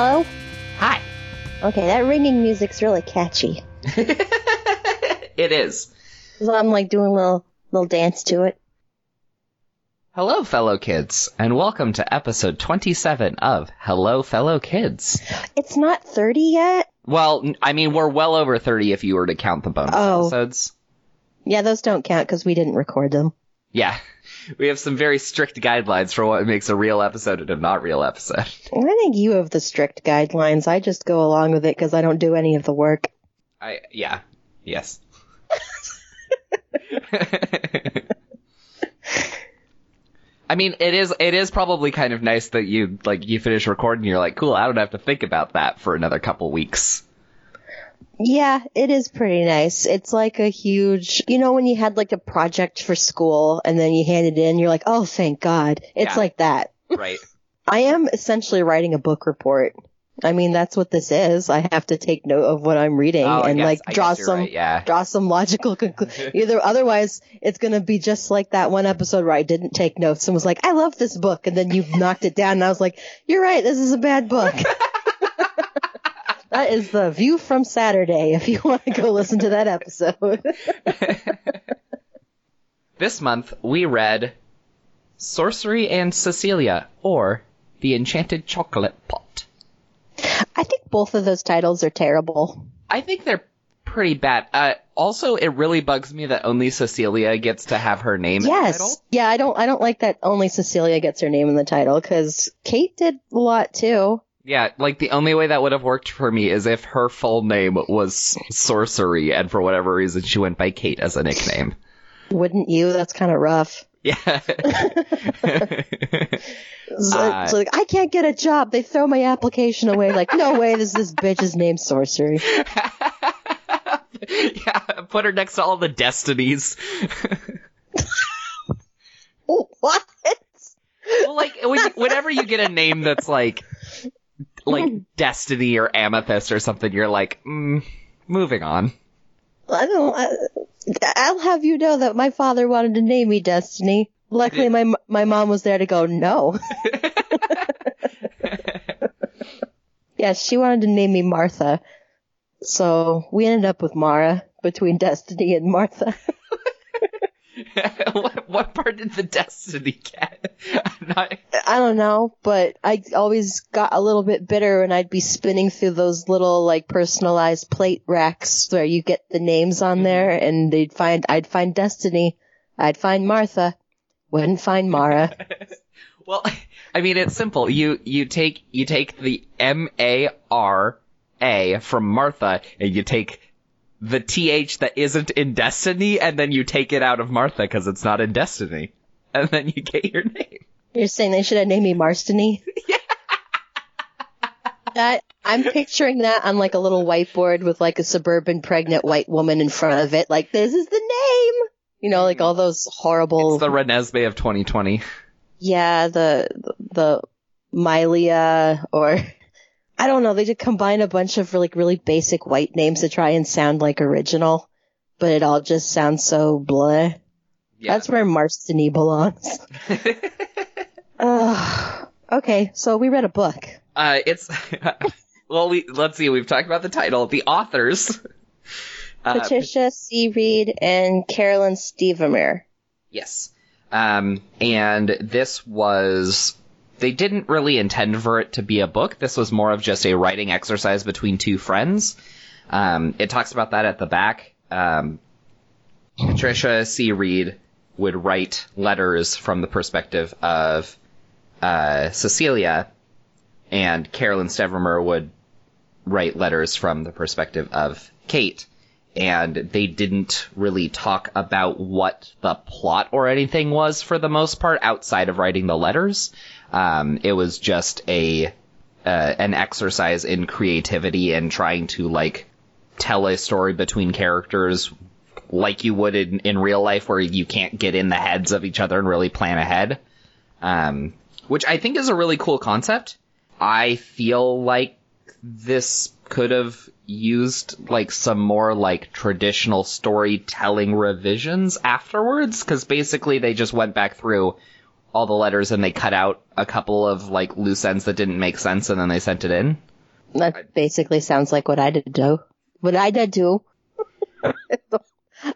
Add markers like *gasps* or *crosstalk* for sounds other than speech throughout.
Hello? Hi. Okay, that ringing music's really catchy. *laughs* it is. So I'm like doing a little little dance to it. Hello, fellow kids, and welcome to episode 27 of Hello, Fellow Kids. It's not 30 yet? Well, I mean, we're well over 30 if you were to count the bonus Oh. episodes. Yeah, those don't count because we didn't record them. Yeah. We have some very strict guidelines for what makes a real episode and a not real episode. *laughs* I think you have the strict guidelines. I just go along with it because I don't do any of the work. I, yeah. Yes. *laughs* I mean, it is it is probably kind of nice that you like you finish recording. You're like, cool. I don't have to think about that for another couple weeks. Yeah, it is pretty nice. It's like a huge, you know, when you had like a project for school and then you hand it in, you're like, oh, thank God. It's Yeah. like that. Right. *laughs* I am essentially writing a book report. I mean, that's what this is. I have to take note of what I'm reading Oh, and guess- like draw some right, yeah. draw some logical conclusion. *laughs* Either otherwise, it's gonna be just like that one episode where I didn't take notes and was like, "I love this book," and then you knocked it down, and I was like, "You're right. This is a bad book." *laughs* that is the view from Saturday. If you want to go listen to that episode. *laughs* This month we read Sorcery and Cecelia, or The Enchanted Chocolate Pot. I think both of those titles are terrible. I think they're pretty bad. Uh, also, it really bugs me that only Cecelia gets to have her name in the title. Yes. Yeah, I don't. I don't like that. Only Cecelia gets her name in the title because Kate did a lot too. Yeah, like the only way that would have worked for me is if her full name was Sorcery, and for whatever reason she went by Kate as a nickname. Wouldn't you? That's kind of rough. Yeah. *laughs* So, Uh, so, like, I can't get a job. They throw my application away. Like, no way. This this bitch's named Sorcery. *laughs* yeah, put her next to all the destinies. *laughs* what? well, like when, whenever you get a name that's like like *laughs* Destiny or Amethyst or something, you're like, mm, moving on. I don't. I, I'll have you know that my father wanted to name me Destiny. Luckily, my my mom was there to go no. *laughs* yes, she wanted to name me Martha. So we ended up with Mara between Destiny and Martha. *laughs* *laughs* what, what part did the Destiny get? Not. I don't know, but I always got a little bit bitter when I'd be spinning through those little like personalized plate racks where you get the names on mm-hmm. there and they'd find I'd find Destiny, I'd find Martha, wouldn't find Mara. *laughs* Well, I mean, it's simple. You you take you take the M A R A from Martha, and you take the T H that isn't in Destiny, and then you take it out of Martha because it's not in Destiny, and then you get your name. You're saying they should have named me Marstony? *laughs* That I'm picturing that on like a little whiteboard with like a suburban pregnant white woman in front of it, like this is the name. You know, like mm-hmm. all those horrible It's the Renesmee of 2020. Yeah, the the Mylia or I don't know. They just combine a bunch of like really basic white names to try and sound like original, but it all just sounds so blah. Yeah. That's where Marstony belongs. *laughs* Ugh. okay, so we read a book. Uh, it's *laughs* well, we let's see. We've talked about the title, the authors. Uh, Patricia C. Wrede and Carolyn Stevermer. Yes. Um, and this was, they didn't really intend for it to be a book. This was more of just a writing exercise between two friends. Um, it talks about that at the back. Um, Patricia C. Wrede would write letters from the perspective of, uh, Cecilia, and Carolyn Stevermer would write letters from the perspective of Kate and they didn't really talk about what the plot or anything was for the most part outside of writing the letters. Um, it was just a uh, an exercise in creativity and trying to like tell a story between characters like you would in, in real life where you can't get in the heads of each other and really plan ahead. Um, which I think is a really cool concept. I feel like this could have used like some more like traditional storytelling revisions afterwards because basically they just went back through all the letters and they cut out a couple of like loose ends that didn't make sense and then they sent it in. That basically sounds like what I did do. What I did do. *laughs* I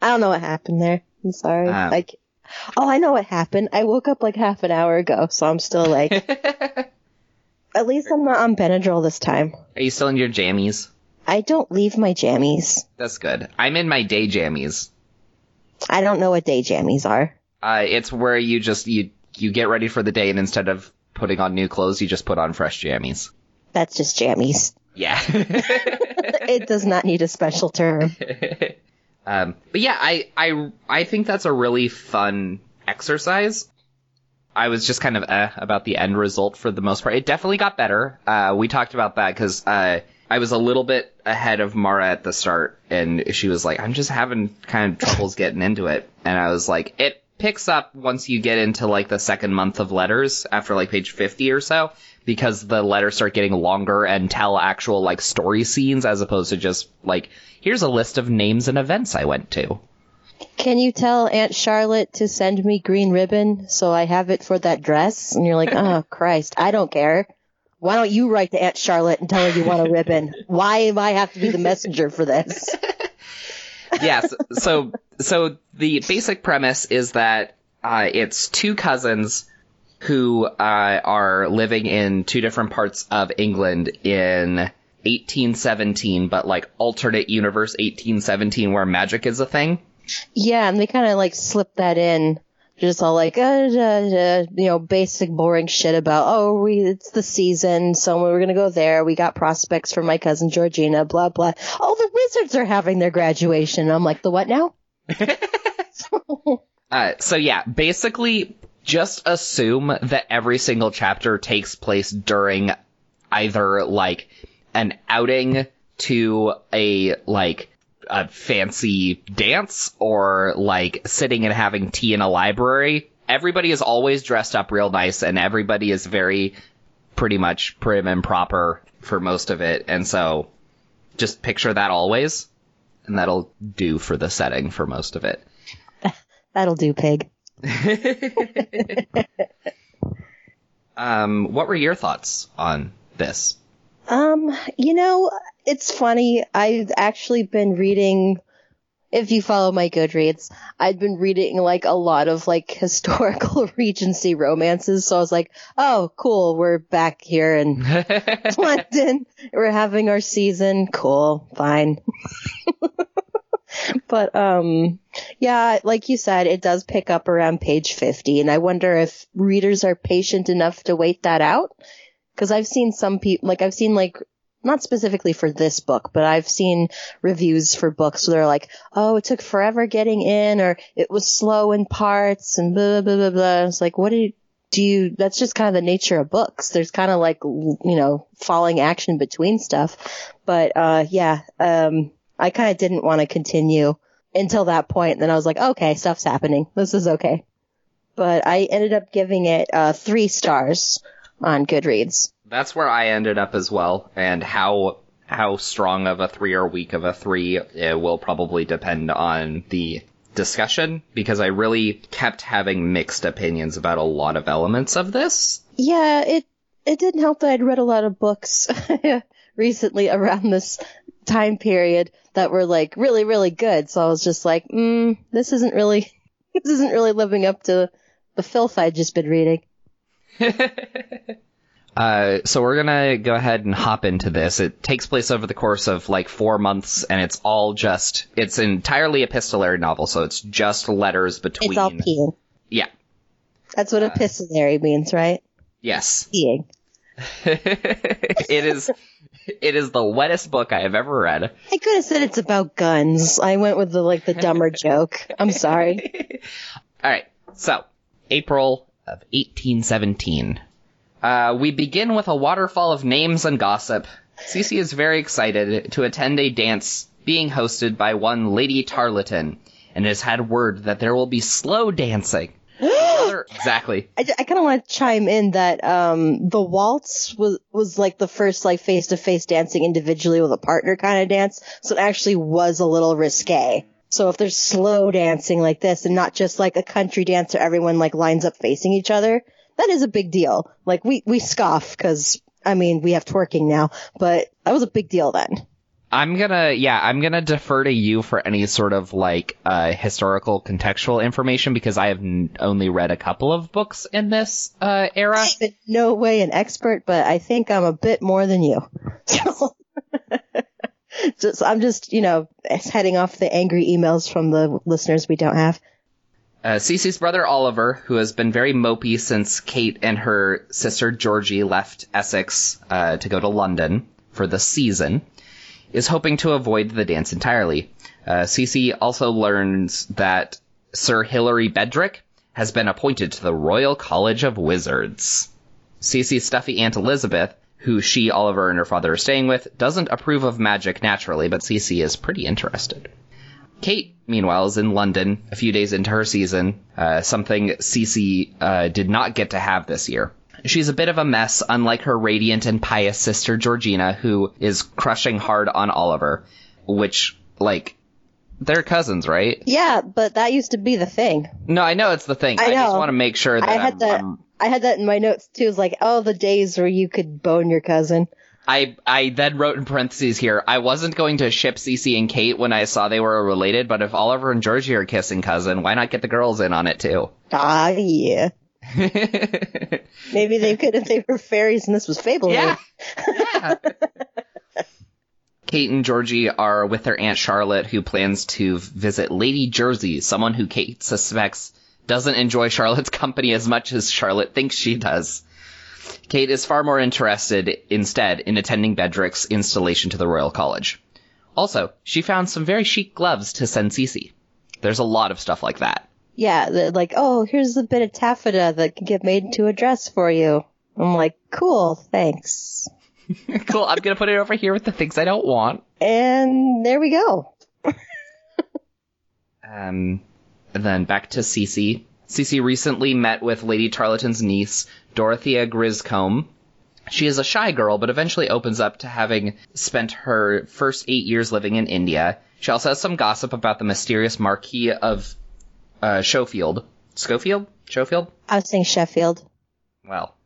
don't know what happened there. I'm sorry. Um. like, oh, I know what happened. I woke up like half an hour ago, so I'm still like, *laughs* at least I'm not on Benadryl this time. Are you still in your jammies? I don't leave my jammies. That's good. I'm in my day jammies. I don't know what day jammies are. Uh, it's where you just you you get ready for the day and instead of putting on new clothes, you just put on fresh jammies. That's just jammies. Yeah. *laughs* It does not need a special term. *laughs* um, but yeah, I I I think that's a really fun exercise. I was just kind of eh about the end result for the most part. It definitely got better. Uh, we talked about that because uh, I was a little bit ahead of Mara at the start, and she was like, "I'm just having kind of troubles getting into it," and I was like, "It picks up once you get into like the second month of letters after like page 50 or so because the letters start getting longer and tell actual like story scenes as opposed to just like here's a list of names and events I went to." Can you tell Aunt Charlotte to send me green ribbon so I have it for that dress? And you're like, oh *laughs* Christ, I don't care. Why don't you write to Aunt Charlotte and tell her you want a ribbon? Why do I have to be the messenger for this? *laughs* yes. So so the basic premise is that uh, it's two cousins who uh, are living in two different parts of England in 1817, but like alternate universe 1817 where magic is a thing. Yeah, and they kind of like slip that in. Just all like, uh, da, da, you know, basic boring shit about, oh, we, it's the season, so we're gonna go there. We got prospects for my cousin Georgina, blah, blah. Oh, the wizards are having their graduation. I'm like, the what now? *laughs* *laughs* Uh, so yeah, basically just assume that every single chapter takes place during either like an outing to a like a fancy dance or like sitting and having tea in a library. Everybody is always dressed up real nice and everybody is very pretty much prim and proper for most of it. And so just picture that always and that'll do for the setting for most of it. *laughs* That'll do, pig. *laughs* Um, what were your thoughts on this? Um, you know, it's funny. I've actually been reading, if you follow my Goodreads, I've been reading like a lot of like *laughs* historical *laughs* Regency romances. So I was like, oh, cool. We're back here in *laughs* London. We're having our season. Cool. Fine. but, um, yeah, like you said, it does pick up around page 50. And I wonder if readers are patient enough to wait that out. Cause I've seen some people, like I've seen like, not specifically for this book, but I've seen reviews for books where they're like, oh, it took forever getting in or it was slow in parts and blah, blah, blah, blah. It's like, what do you, do you, that's just kind of the nature of books. There's kind of like, you know, falling action between stuff. But, uh, yeah, um, I kind of didn't want to continue until that point. Then I was like, okay, stuff's happening. This is okay. But I ended up giving it, uh, three stars on Goodreads. That's where I ended up as well, and how how strong of a three or weak of a three it will probably depend on the discussion because I really kept having mixed opinions about a lot of elements of this. Yeah, it it didn't help that I'd read a lot of books *laughs* recently around this time period that were like really really good. So I was just like, mm, this isn't really *laughs* this isn't really living up to the filth I'd just been reading. *laughs* Uh, so we're gonna go ahead and hop into this. It takes place over the course of like four months, and it's all just, it's entirely epistolary novel, so it's just letters between. It's all peeing. Yeah. That's what epistolary means, right? Yes. Peeing. *laughs* it is, it is the wettest book I have ever read. I could have said it's about guns. I went with the like the dumber *laughs* joke. I'm sorry. Alright, so, April of 1817. Uh, we begin with a waterfall of names and gossip. Cece is very excited to attend a dance being hosted by one Lady Tarleton, and has had word that there will be slow dancing. *gasps* Exactly. I, I kind of want to chime in that um, the waltz was was like the first like face to face dancing individually with a partner kind of dance, so it actually was a little risque. So if there's slow dancing like this and not just like a country dance where everyone like lines up facing each other, that is a big deal. Like we, we scoff because, I mean, we have twerking now, but that was a big deal then. I'm gonna, yeah, I'm gonna defer to you for any sort of like uh, historical contextual information because I have n- only read a couple of books in this uh, era. I'm in no way an expert, but I think I'm a bit more than you. So, *laughs* just, I'm just, you know, heading off the angry emails from the listeners we don't have. Uh, Cece's brother Oliver, who has been very mopey since Kate and her sister Georgie left Essex uh, to go to London for the season, is hoping to avoid the dance entirely. Uh, Cece also learns that Sir Hilary Bedrick has been appointed to the Royal College of Wizards. Cece's stuffy Aunt Elizabeth, who she, Oliver, and her father are staying with, doesn't approve of magic naturally, but Cece is pretty interested. Kate, meanwhile, is in London a few days into her season, uh, something Cece uh, did not get to have this year. She's a bit of a mess, unlike her radiant and pious sister Georgina, who is crushing hard on Oliver, which, like, they're cousins, right? Yeah, but that used to be the thing. No, I know it's the thing. I I, just want to make sure that I had I'm- that. I'm- I had that in my notes too. It's like, oh, the days where you could bone your cousin. I I then wrote in parentheses here. I wasn't going to ship Cece and Kate when I saw they were related, but if Oliver and Georgie are kissing cousin, why not get the girls in on it too? Ah, yeah. *laughs* Maybe they could if they were fairies and this was Fable. yeah. yeah. Kate and Georgie are with their Aunt Charlotte, who plans to visit Lady Jersey, someone who Kate suspects doesn't enjoy Charlotte's company as much as Charlotte thinks she does. Kate is far more interested, instead, in attending Bedrick's installation to the Royal College. Also, she found some very chic gloves to send Cece. There's a lot of stuff like that. Yeah, like, oh, here's a bit of taffeta that can get made into a dress for you. I'm like, cool, thanks. *laughs* cool, I'm gonna put it over here with the things I don't want. And there we go. *laughs* Um, and then back to Cece. Cece recently met with Lady Tarleton's niece, Dorothea Griscombe. She is a shy girl, but eventually opens up to having spent her first eight years living in India. She also has some gossip about the mysterious Marquis of uh, Schofield. Schofield? Schofield? I was saying Sheffield. Well,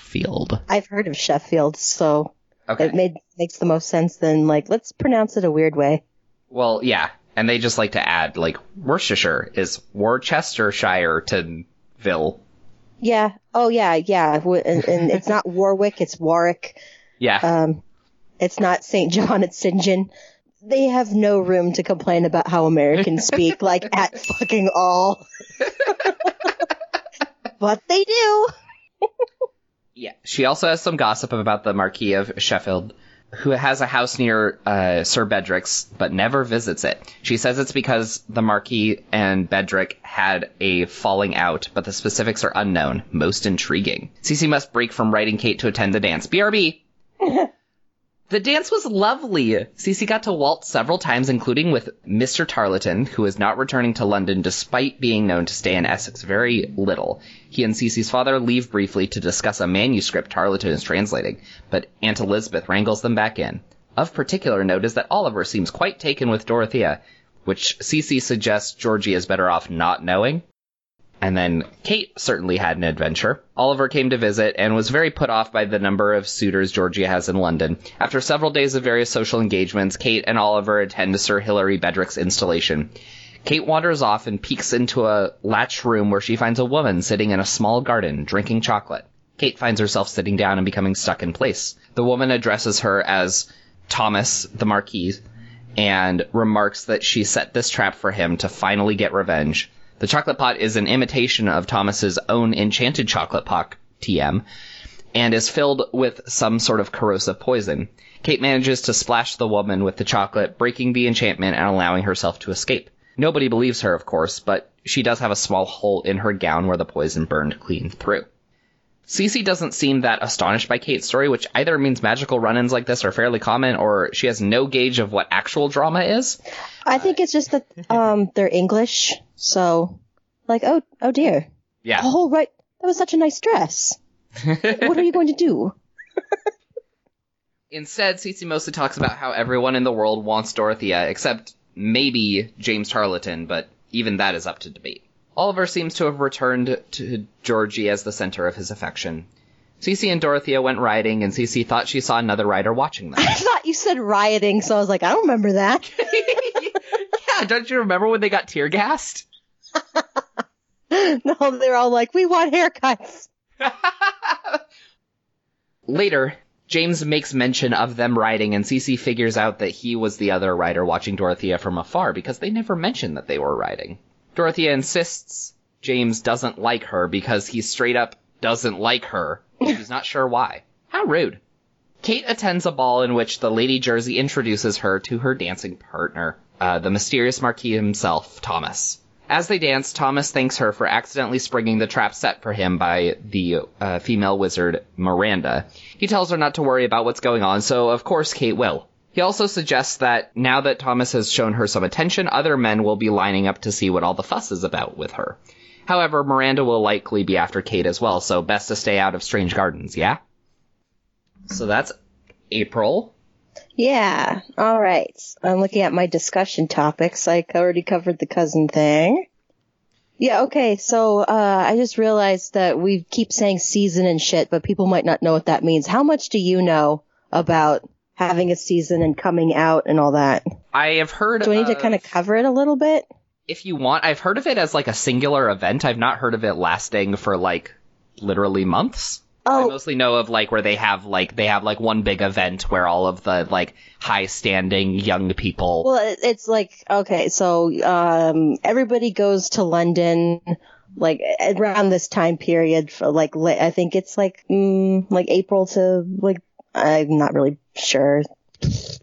Field. I've heard of Sheffield, so Okay. it made makes the most sense than like let's pronounce it a weird way. Well, yeah, and they just like to add like Worcestershire is Worcestershire to Ville. Yeah. Oh yeah, yeah. And, and it's not *laughs* Warwick, it's Warwick. Yeah, Um, it's not St. John, it's St. John. They have no room to complain about how Americans *laughs* speak, like at fucking all. *laughs* but they do. yeah. She also has some gossip about the Marquis of Sheffield, who has a house near uh, Sir Bedrick's, but never visits it. She says it's because the Marquis and Bedrick had a falling out, but the specifics are unknown. Most intriguing. Cece must break from writing Kate to attend the dance. BRB. *laughs* The dance was lovely. Cece got to waltz several times, including with Mr. Tarleton, who is not returning to London despite being known to stay in Essex very little. He and Cece's father leave briefly to discuss a manuscript Tarleton is translating, but Aunt Elizabeth wrangles them back in. Of particular note is that Oliver seems quite taken with Dorothea, which Cece suggests Georgie is better off not knowing. And then Kate certainly had an adventure. Oliver came to visit and was very put off by the number of suitors Georgia has in London. After several days of various social engagements, Kate and Oliver attend Sir Hilary Bedrick's installation. Kate wanders off and peeks into a latched room where she finds a woman sitting in a small garden drinking chocolate. Kate finds herself sitting down and becoming stuck in place. The woman addresses her as Thomas the Marquis and remarks that she set this trap for him to finally get revenge. The chocolate pot is an imitation of Thomas's own enchanted chocolate pot, TM, and is filled with some sort of corrosive poison. Kate manages to splash the woman with the chocolate, breaking the enchantment and allowing herself to escape. Nobody believes her, of course, but she does have a small hole in her gown where the poison burned clean through. Cece doesn't seem that astonished by Kate's story, which either means magical run-ins like this are fairly common, or she has no gauge of what actual drama is. I think it's just that um they're English, so like oh oh dear. Yeah. Oh right, that was such a nice dress. *laughs* what are you going to do? Instead, Cece mostly talks about how everyone in the world wants Dorothea, except maybe James Tarleton, but even that is up to debate. Oliver seems to have returned to Georgie as the center of his affection. Cece and Dorothea went riding, and Cece thought she saw another rider watching them. I thought you said rioting, so I was like, I don't remember that. *laughs* yeah, don't you remember when they got tear gassed? *laughs* no, they're all like, we want haircuts. *laughs* Later, James makes mention of them riding, and Cece figures out that he was the other rider watching Dorothea from afar because they never mentioned that they were riding. Dorothea insists James doesn't like her because he straight up doesn't like her. She's not sure why. How rude. Kate attends a ball in which the Lady Jersey introduces her to her dancing partner, uh, the mysterious Marquis himself, Thomas. As they dance, Thomas thanks her for accidentally springing the trap set for him by the uh, female wizard Miranda. He tells her not to worry about what's going on, so of course Kate will. He also suggests that now that Thomas has shown her some attention, other men will be lining up to see what all the fuss is about with her. However, Miranda will likely be after Kate as well, so best to stay out of strange gardens, yeah? So that's April. Yeah, alright. I'm looking at my discussion topics. I already covered the cousin thing. Yeah, okay, so, uh, I just realized that we keep saying season and shit, but people might not know what that means. How much do you know about having a season and coming out and all that? I have heard Do I need to kind of cover it a little bit? if you want, I've heard of it as like a singular event. I've not heard of it lasting for like literally months. Oh. I mostly know of like where they have like they have like one big event where all of the like high standing young people Well, it's like okay, so um, everybody goes to London like around this time period for like I think it's like mm, like April to like I'm not really sure,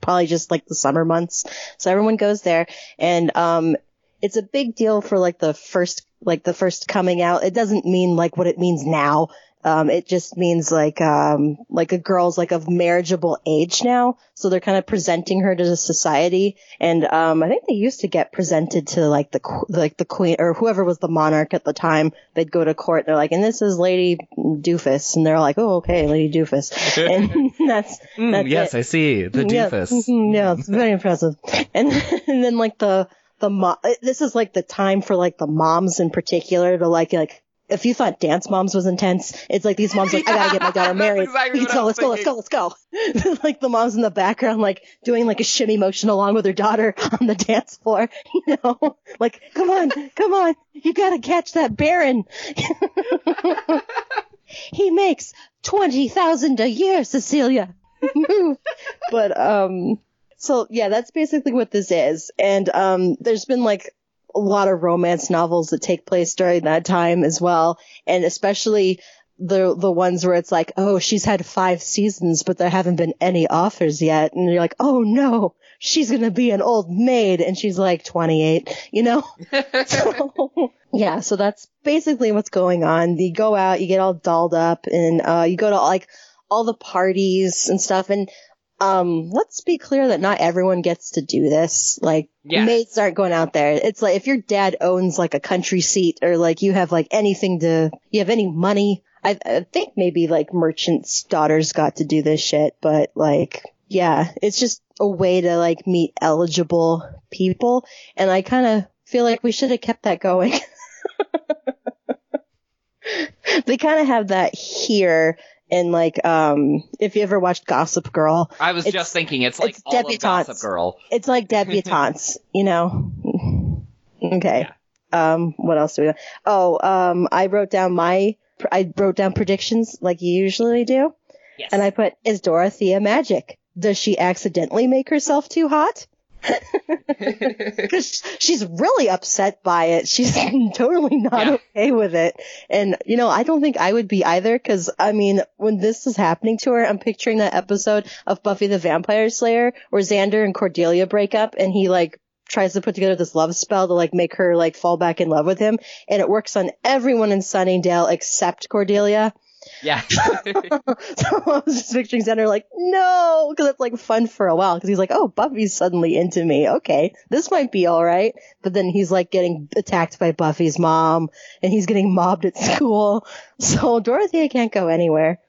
probably just like the summer months. So everyone goes there, and um, it's a big deal for like the first like the first coming out. It doesn't mean like what it means now. Um, it just means like um, like a girl's like of marriageable age now, so they're kind of presenting her to the society. And um, I think they used to get presented to like the like the queen or whoever was the monarch at the time. They'd go to court. And they're like, and this is Lady Doofus, and they're like, oh okay, Lady Doofus, *laughs* and that's Mm, that's yes, it. I see the Yeah, doofus. mhm, yeah, it's very impressive. And *laughs* and then like the the mo- this is like the time for like the moms in particular to like like if you thought dance moms was intense, it's like these moms like I gotta get my daughter *laughs* married. exactly what I so was let's go, let's go, let's go. *laughs* like the moms in the background like doing like a shimmy motion along with her daughter on the dance floor. *laughs* You know, like come on, come on, you gotta catch that Baron. he makes twenty thousand a year, Cecelia. but um so yeah that's basically what this is and um there's been like a lot of romance novels that take place during that time as well. And especially the the ones where it's like oh she's had five seasons but there haven't been any offers yet. And you're like oh no she's gonna be an old maid. And she's like 28 you know? *laughs* So, yeah so that's basically what's going on. You go out you get all dolled up and uh you go to like all the parties and stuff. And um let's be clear that not everyone gets to do this. Like Yes. maids aren't going out there. It's like if your dad owns like a country seat or like you have like anything to you have any money i, I think maybe like merchants daughters got to do this shit but like yeah it's just a way to like meet eligible people. And i kind of feel like we should have kept that going. *laughs* They kind of have that here and like um if you ever watched gossip girl I was just thinking it's like it's all of debutantes. Gossip Girl. it's like debutantes *laughs* you know? Okay. Um what else do we oh um i wrote down my i wrote down predictions like you usually do. Yes. and i put is dorothea magic? Does she accidentally make herself too hot *laughs* because she's really upset by it. She's *laughs* totally not Yeah. okay with it. And, you know, I don't think I would be either because, I mean, when this is happening to her, I'm picturing that episode of Buffy the Vampire Slayer where Xander and Cordelia break up and he, like, tries to put together this love spell to, like, make her, like, fall back in love with him. And it works on everyone in Sunnydale except Cordelia. Yeah. *laughs* so I was just picturing Xander like, no, because it's like fun for a while. Because he's like, oh, Buffy's suddenly into me. Okay, this might be all right. But then he's like getting attacked by Buffy's mom, and he's getting mobbed at school. *laughs* So Dorothea can't go anywhere.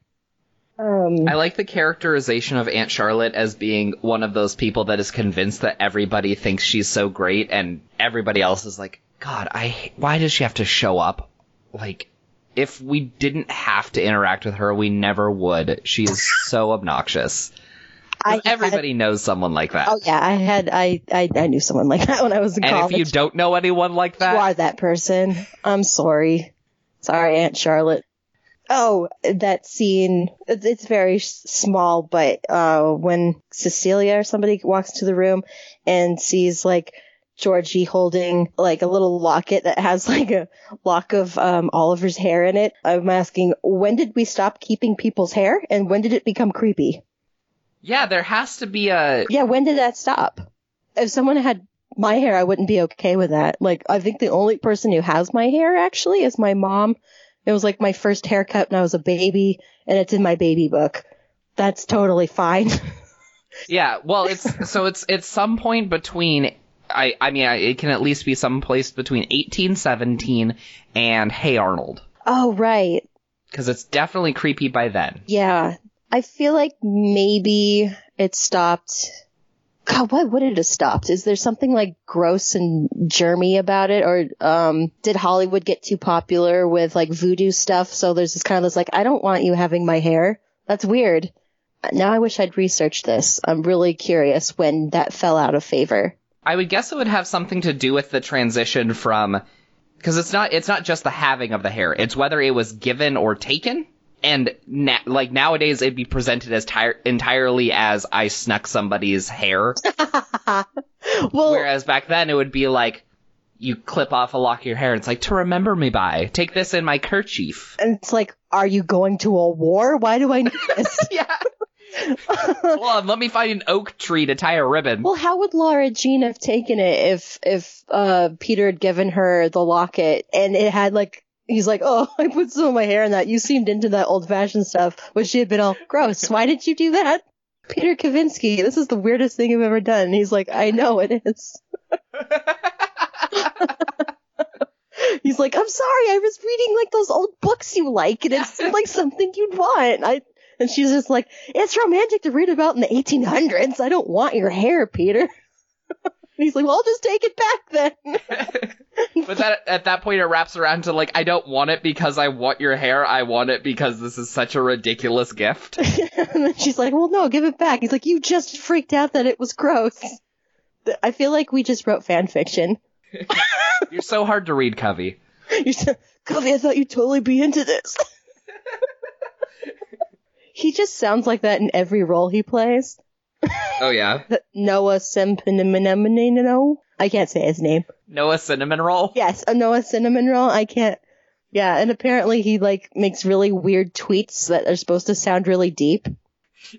Um, I like the characterization of Aunt Charlotte as being one of those people that is convinced that everybody thinks she's so great, and everybody else is like, God, I why does she have to show up? Like, if we didn't have to interact with her, we never would. She is so obnoxious. I Everybody knows someone like that. oh yeah, I had I, I I knew someone like that when I was in and college. if you don't know anyone like that, you are that person. I'm sorry. Sorry, Aunt Charlotte. Oh, that scene. It's very small, but, uh, when Cecelia or somebody walks into the room and sees like Georgie holding like a little locket that has like a lock of, um, Oliver's hair in it, I'm asking, when did we stop keeping people's hair and when did it become creepy? yeah, there has to be a Yeah, when did that stop? If someone had my hair, I wouldn't be okay with that. Like, I think the only person who has my hair actually is my mom. It was like my first haircut when I was a baby, and it's in my baby book. That's totally fine. *laughs* Yeah, well, it's so it's it's some point between. I I mean, I, it can at least be someplace between eighteen seventeen and Hey Arnold, oh, right. because it's definitely creepy by then. Yeah. I feel like maybe it stopped. God, why would it have stopped? Is there something like gross and germy about it? Or, um, did Hollywood get too popular with like voodoo stuff? So there's this kind of this like, I don't want you having my hair. That's weird. Now I wish I'd researched this. I'm really curious when that fell out of favor. I would guess it would have something to do with the transition from, because it's not it's not just the having of the hair; it's whether it was given or taken. And na- like nowadays, it'd be presented as ti- entirely as I snuck somebody's hair, *laughs* well, whereas back then it would be like you clip off a lock of your hair. And it's like to remember me by. Take this in my kerchief. and it's like, are you going to a war? Why do I need *laughs* this? yeah. On, let me find an oak tree to tie a ribbon. Well, how would Laura Jean have taken it if if uh Peter had given her the locket and it had like he's like, Oh, *laughs* I put some of my hair in that. You seemed into that old fashioned stuff, but she had been all gross. Why did you do that? Peter Kavinsky, this is the weirdest thing you've ever done. And he's like, I know it is. *laughs* he's like, I'm sorry, I was reading like those old books you like and it seemed *laughs* like something you'd want. I and she's just like, it's romantic to read about in the 1800s. I don't want your hair, Peter. *laughs* And he's like, well, I'll just take it back then. *laughs* But that at that point it wraps around to like I don't want it because I want your hair. I want it because this is such a ridiculous gift. *laughs* and then she's like, well, no, give it back. He's like, you just freaked out that it was gross. I feel like we just wrote fan fiction. You're so hard to read, Covey. You said, Covey, I thought you'd totally be into this. He just sounds like that in every role he plays. *laughs* Oh yeah. Noah Sempenemeneno. I can't say his name. Noah cinnamon roll. Yes, a Noah Cinnamon Roll. I can't. Yeah, and apparently he like makes really weird tweets that are supposed to sound really deep.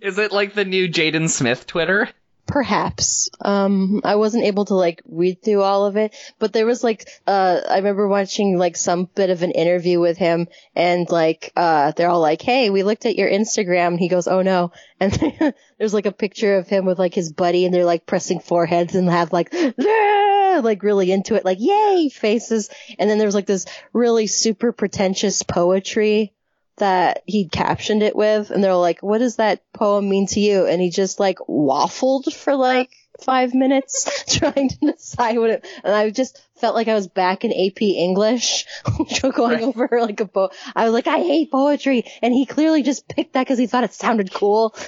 Is it like the new Jaden Smith Twitter? Perhaps. Um, I wasn't able to like read through all of it, but there was like, uh, I remember watching like some bit of an interview with him and like, uh, they're all like, Hey, we looked at your Instagram. And he goes, Oh no. *laughs* And there's like a picture of him with like his buddy and they're like pressing foreheads and have like, like really into it, like yay faces. And then there's like this really super pretentious poetry that he'd captioned it with and they're like, what does that poem mean to you? And he just like waffled for like five minutes *laughs* trying to decide what it, and I just felt like I was back in AP English *laughs* going Right. over like a po, I was like, I hate poetry. And he clearly just picked that because he thought it sounded cool. *laughs*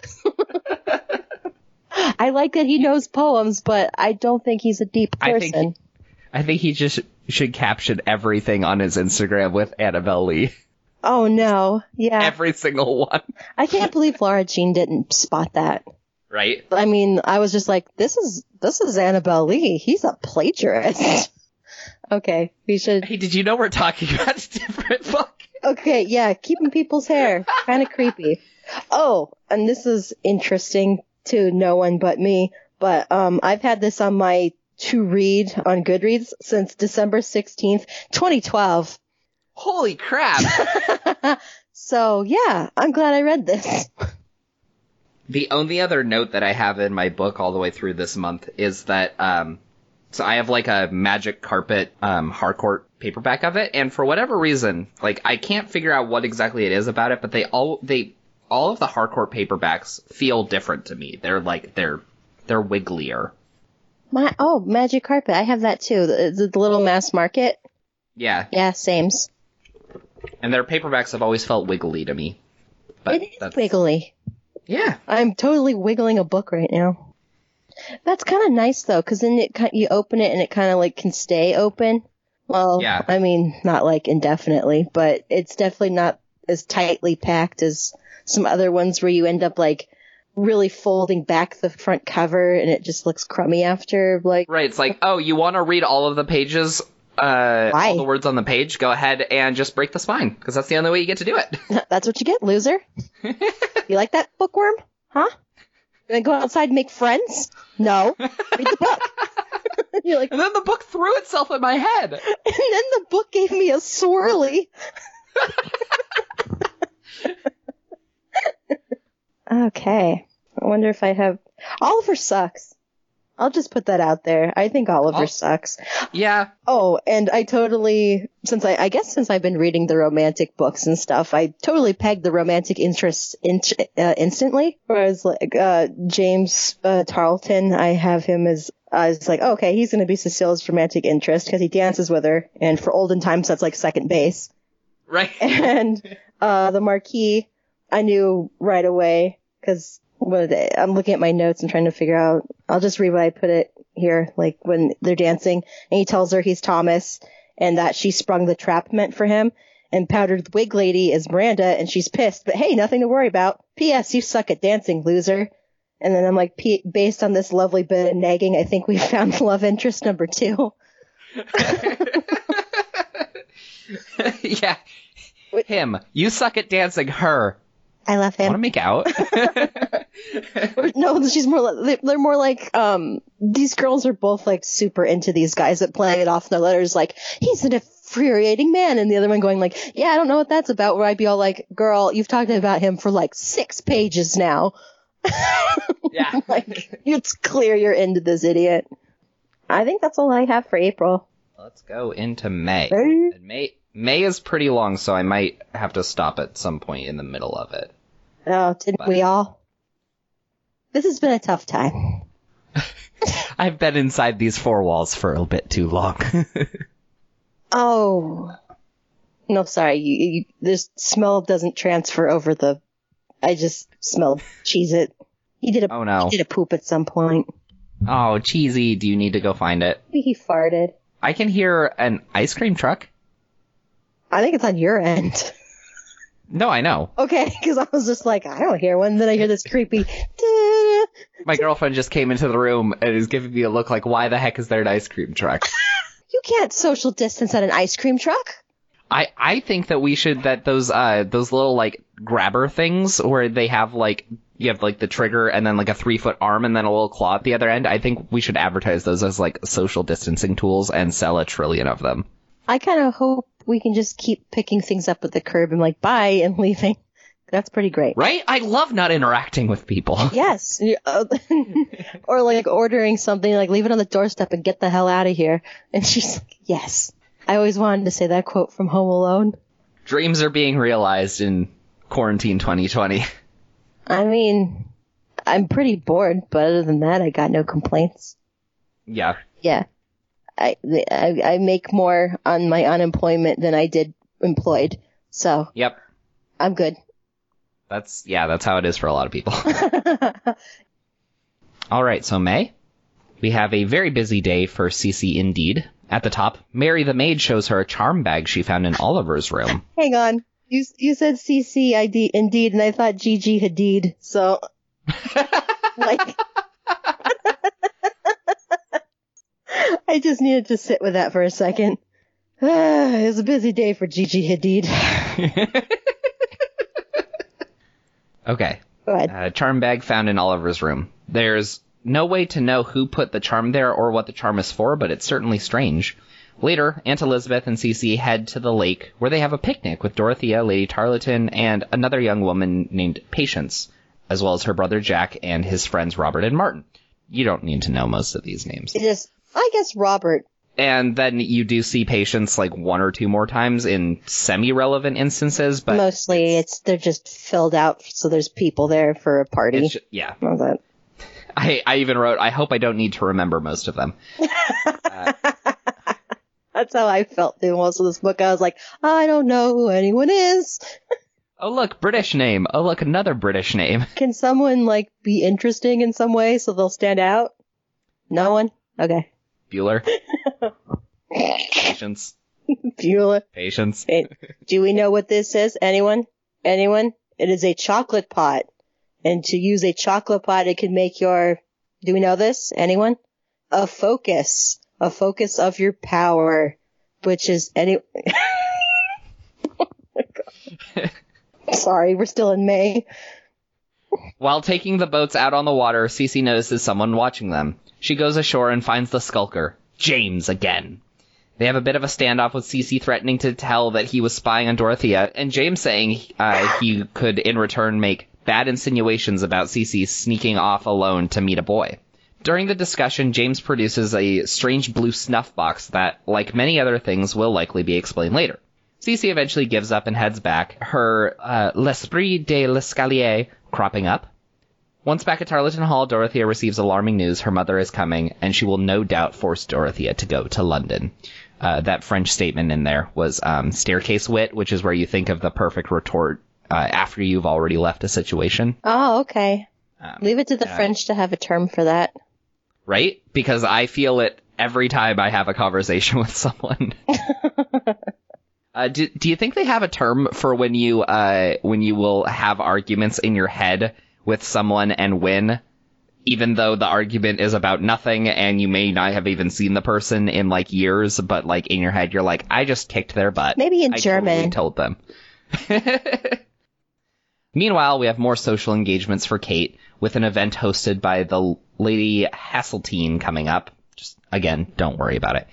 I like that he knows poems, but I don't think he's a deep I person. think I think he just should caption everything on his Instagram with Annabel Lee. Oh no. Yeah. Every single one. I can't believe Laura Jean didn't spot that. Right? I mean, I was just like, this is, this is Annabel Lee. He's a plagiarist. *laughs* okay. We should, Hey, did you know we're talking about a different book? okay. Yeah. Keeping people's hair. Kind of creepy. Oh, and this is interesting to no one but me, but, um, I've had this on my to read on Goodreads since December 16th, 2012. Holy crap. *laughs* so yeah, I'm glad I read this. The only other note that I have in my book all the way through this month is that um so I have like a magic carpet um Harcourt paperback of it and for whatever reason like I can't figure out what exactly it is about it but they all they all of the Harcourt paperbacks feel different to me. They're like they're they're wigglier. My oh, Magic Carpet. I have that too. The, the, the little mass market. Yeah, Yeah, sames. And their paperbacks have always felt wiggly to me. But It is wiggly. Yeah, I'm totally wiggling a book right now. That's kind of nice though, because then it you open it and it kind of like can stay open. Well, Yeah. I mean, not like indefinitely, but it's definitely not as tightly packed as some other ones where you end up like really folding back the front cover and it just looks crummy after. Like, right. It's like, oh, you want to read all of the pages, uh, Why? all the words on the page? Go ahead and just break the spine because that's the only way you get to do it. *laughs* *laughs* that's what you get, loser. you like that bookworm? Huh? You gonna go outside and make friends? No. Read the book. *laughs* You're like, and then the book threw itself at my head. And then the book gave me a swirly. okay. I wonder if I have. Oliver sucks. I'll just put that out there. I think Oliver I'll- sucks. Yeah, Oh, and I totally, since I, I guess since I've been reading the romantic books and stuff, I totally pegged the romantic interest in, uh, instantly. Whereas like, uh, James, uh, Tarleton, I have him as, I was like, oh, okay, he's gonna be Cecile's romantic interest because he dances with her. And for olden times, that's like second base. right. And, *laughs* uh, the Marquis, I knew right away because what I'm looking at my notes and trying to figure out. I'll just read what I put it here, like when they're dancing, and he tells her he's Thomas and that she sprung the trap meant for him. And powdered wig lady is Miranda, and she's pissed. But hey, nothing to worry about. P.S. You suck at dancing, loser. And then I'm like, P- based on this lovely bit of nagging, I think we *laughs* found love interest number two. *laughs* yeah. Him. You suck at dancing. Her. I love him. Want to make out? *laughs* No, she's more. Like, they- they're more like um. These girls are both like super into these guys that play it off in their letters. Like he's an infuriating man, and the other one going like, "Yeah, I don't know what that's about." Where I'd be all like, "Girl, you've talked about him for like six pages now. *laughs* yeah. Like it's clear you're into this idiot." I think that's all I have for April. Let's go into May. Hey. And May May is pretty long, so I might have to stop at some point in the middle of it. Oh, didn't we all? This has been a tough time. *laughs* I've been inside these four walls for a bit too long. *laughs* Oh. No, sorry. You, you, this smell doesn't transfer over the. I just smelled cheese it. He did a oh no. he did a poop at some point. Oh, cheesy. Do you need to go find it? He farted. I can hear an ice cream truck. I think it's on your end. No, I know. Okay, because I was just like, I don't hear one. Then I hear this creepy. *laughs* My girlfriend just came into the room and is giving me a look like, why the heck is there an ice cream truck? You can't social distance at an ice cream truck. I, I think that we should that those uh those little like grabber things where they have like you have like the trigger and then like a three foot arm and then a little claw at the other end. I think we should advertise those as like social distancing tools and sell a trillion of them. I kind of hope we can just keep picking things up at the curb and like bye and *laughs* leaving. That's pretty great. Right? I love not interacting with people. *laughs* Yes. *laughs* Or like ordering something, like leave it on the doorstep and get the hell out of here. And she's like, yes. I always wanted to say that quote from Home Alone. Dreams are being realized in quarantine 2020. I mean, I'm pretty bored, but other than that, I got no complaints. Yeah. Yeah. I, I, I make more on my unemployment than I did employed. So Yep. I'm good. That's yeah, that's how it is for a lot of people. *laughs* All right, so May, we have a very busy day for Cece Indeed. At the top, Mary the maid shows her a charm bag she found in Oliver's room. Hang on. You, you said Cece ID indeed, and I thought Gigi Hadid. So, *laughs* like, I just needed to sit with that for a second. Ah, it was a busy day for Gigi Hadid. *laughs* Okay, Go ahead. uh, charm bag found in Oliver's room. There's no way to know who put the charm there or what the charm is for, but it's certainly strange. Later, Aunt Elizabeth and Cece head to the lake where they have a picnic with Dorothea, Lady Tarleton, and another young woman named Patience, as well as her brother Jack and his friends Robert and Martin. You don't need to know most of these names. It is, I guess Robert and then you do see patients like one or two more times in semi-relevant instances, but Mostly it's they're just filled out so there's people there for a party. it's ju- yeah. All that. I, I even wrote, I hope I don't need to remember most of them. *laughs* Uh, That's how I felt through most of this book. I was like, I don't know who anyone is. Oh look, British name. Oh look, another British name. *laughs* Can someone like be interesting in some way so they'll stand out? No one? Okay. Bueller. *laughs* Patience. Bueller. Patience. Do we know what this is? Anyone? Anyone? It is a chocolate pot. And to use a chocolate pot, it can make your, do we know this? Anyone? A focus. A focus of your power. Which is any, *laughs* Oh my God. *laughs* Sorry, we're still in May. While taking the boats out on the water, Cece notices someone watching them. She goes ashore and finds the skulker, James again. They have a bit of a standoff with Cece threatening to tell that he was spying on Dorothea, and James saying uh, he could in return make bad insinuations about Cece sneaking off alone to meet a boy. During the discussion, James produces a strange blue snuff box that, like many other things, will likely be explained later. Cece eventually gives up and heads back, her uh, L'Esprit de l'Escalier cropping up. Once back at Tarleton Hall, Dorothea receives alarming news her mother is coming, and she will no doubt force Dorothea to go to London. Uh, that French statement in there was um, staircase wit, which is where you think of the perfect retort uh, after you've already left a situation, Oh, okay. Um, Leave it to the yeah. French to have a term for that. right? Because I feel it every time I have a conversation *laughs* with someone. *laughs* Uh, do, do you think they have a term for when you uh, when you will have arguments in your head with someone and win, even though the argument is about nothing and you may not have even seen the person in like years, but like in your head you're like, I just kicked their butt. Maybe in I German. totally told them. *laughs* Meanwhile, we have more social engagements for Kate with an event hosted by the Lady Hasseltine coming up. Just again, don't worry about it.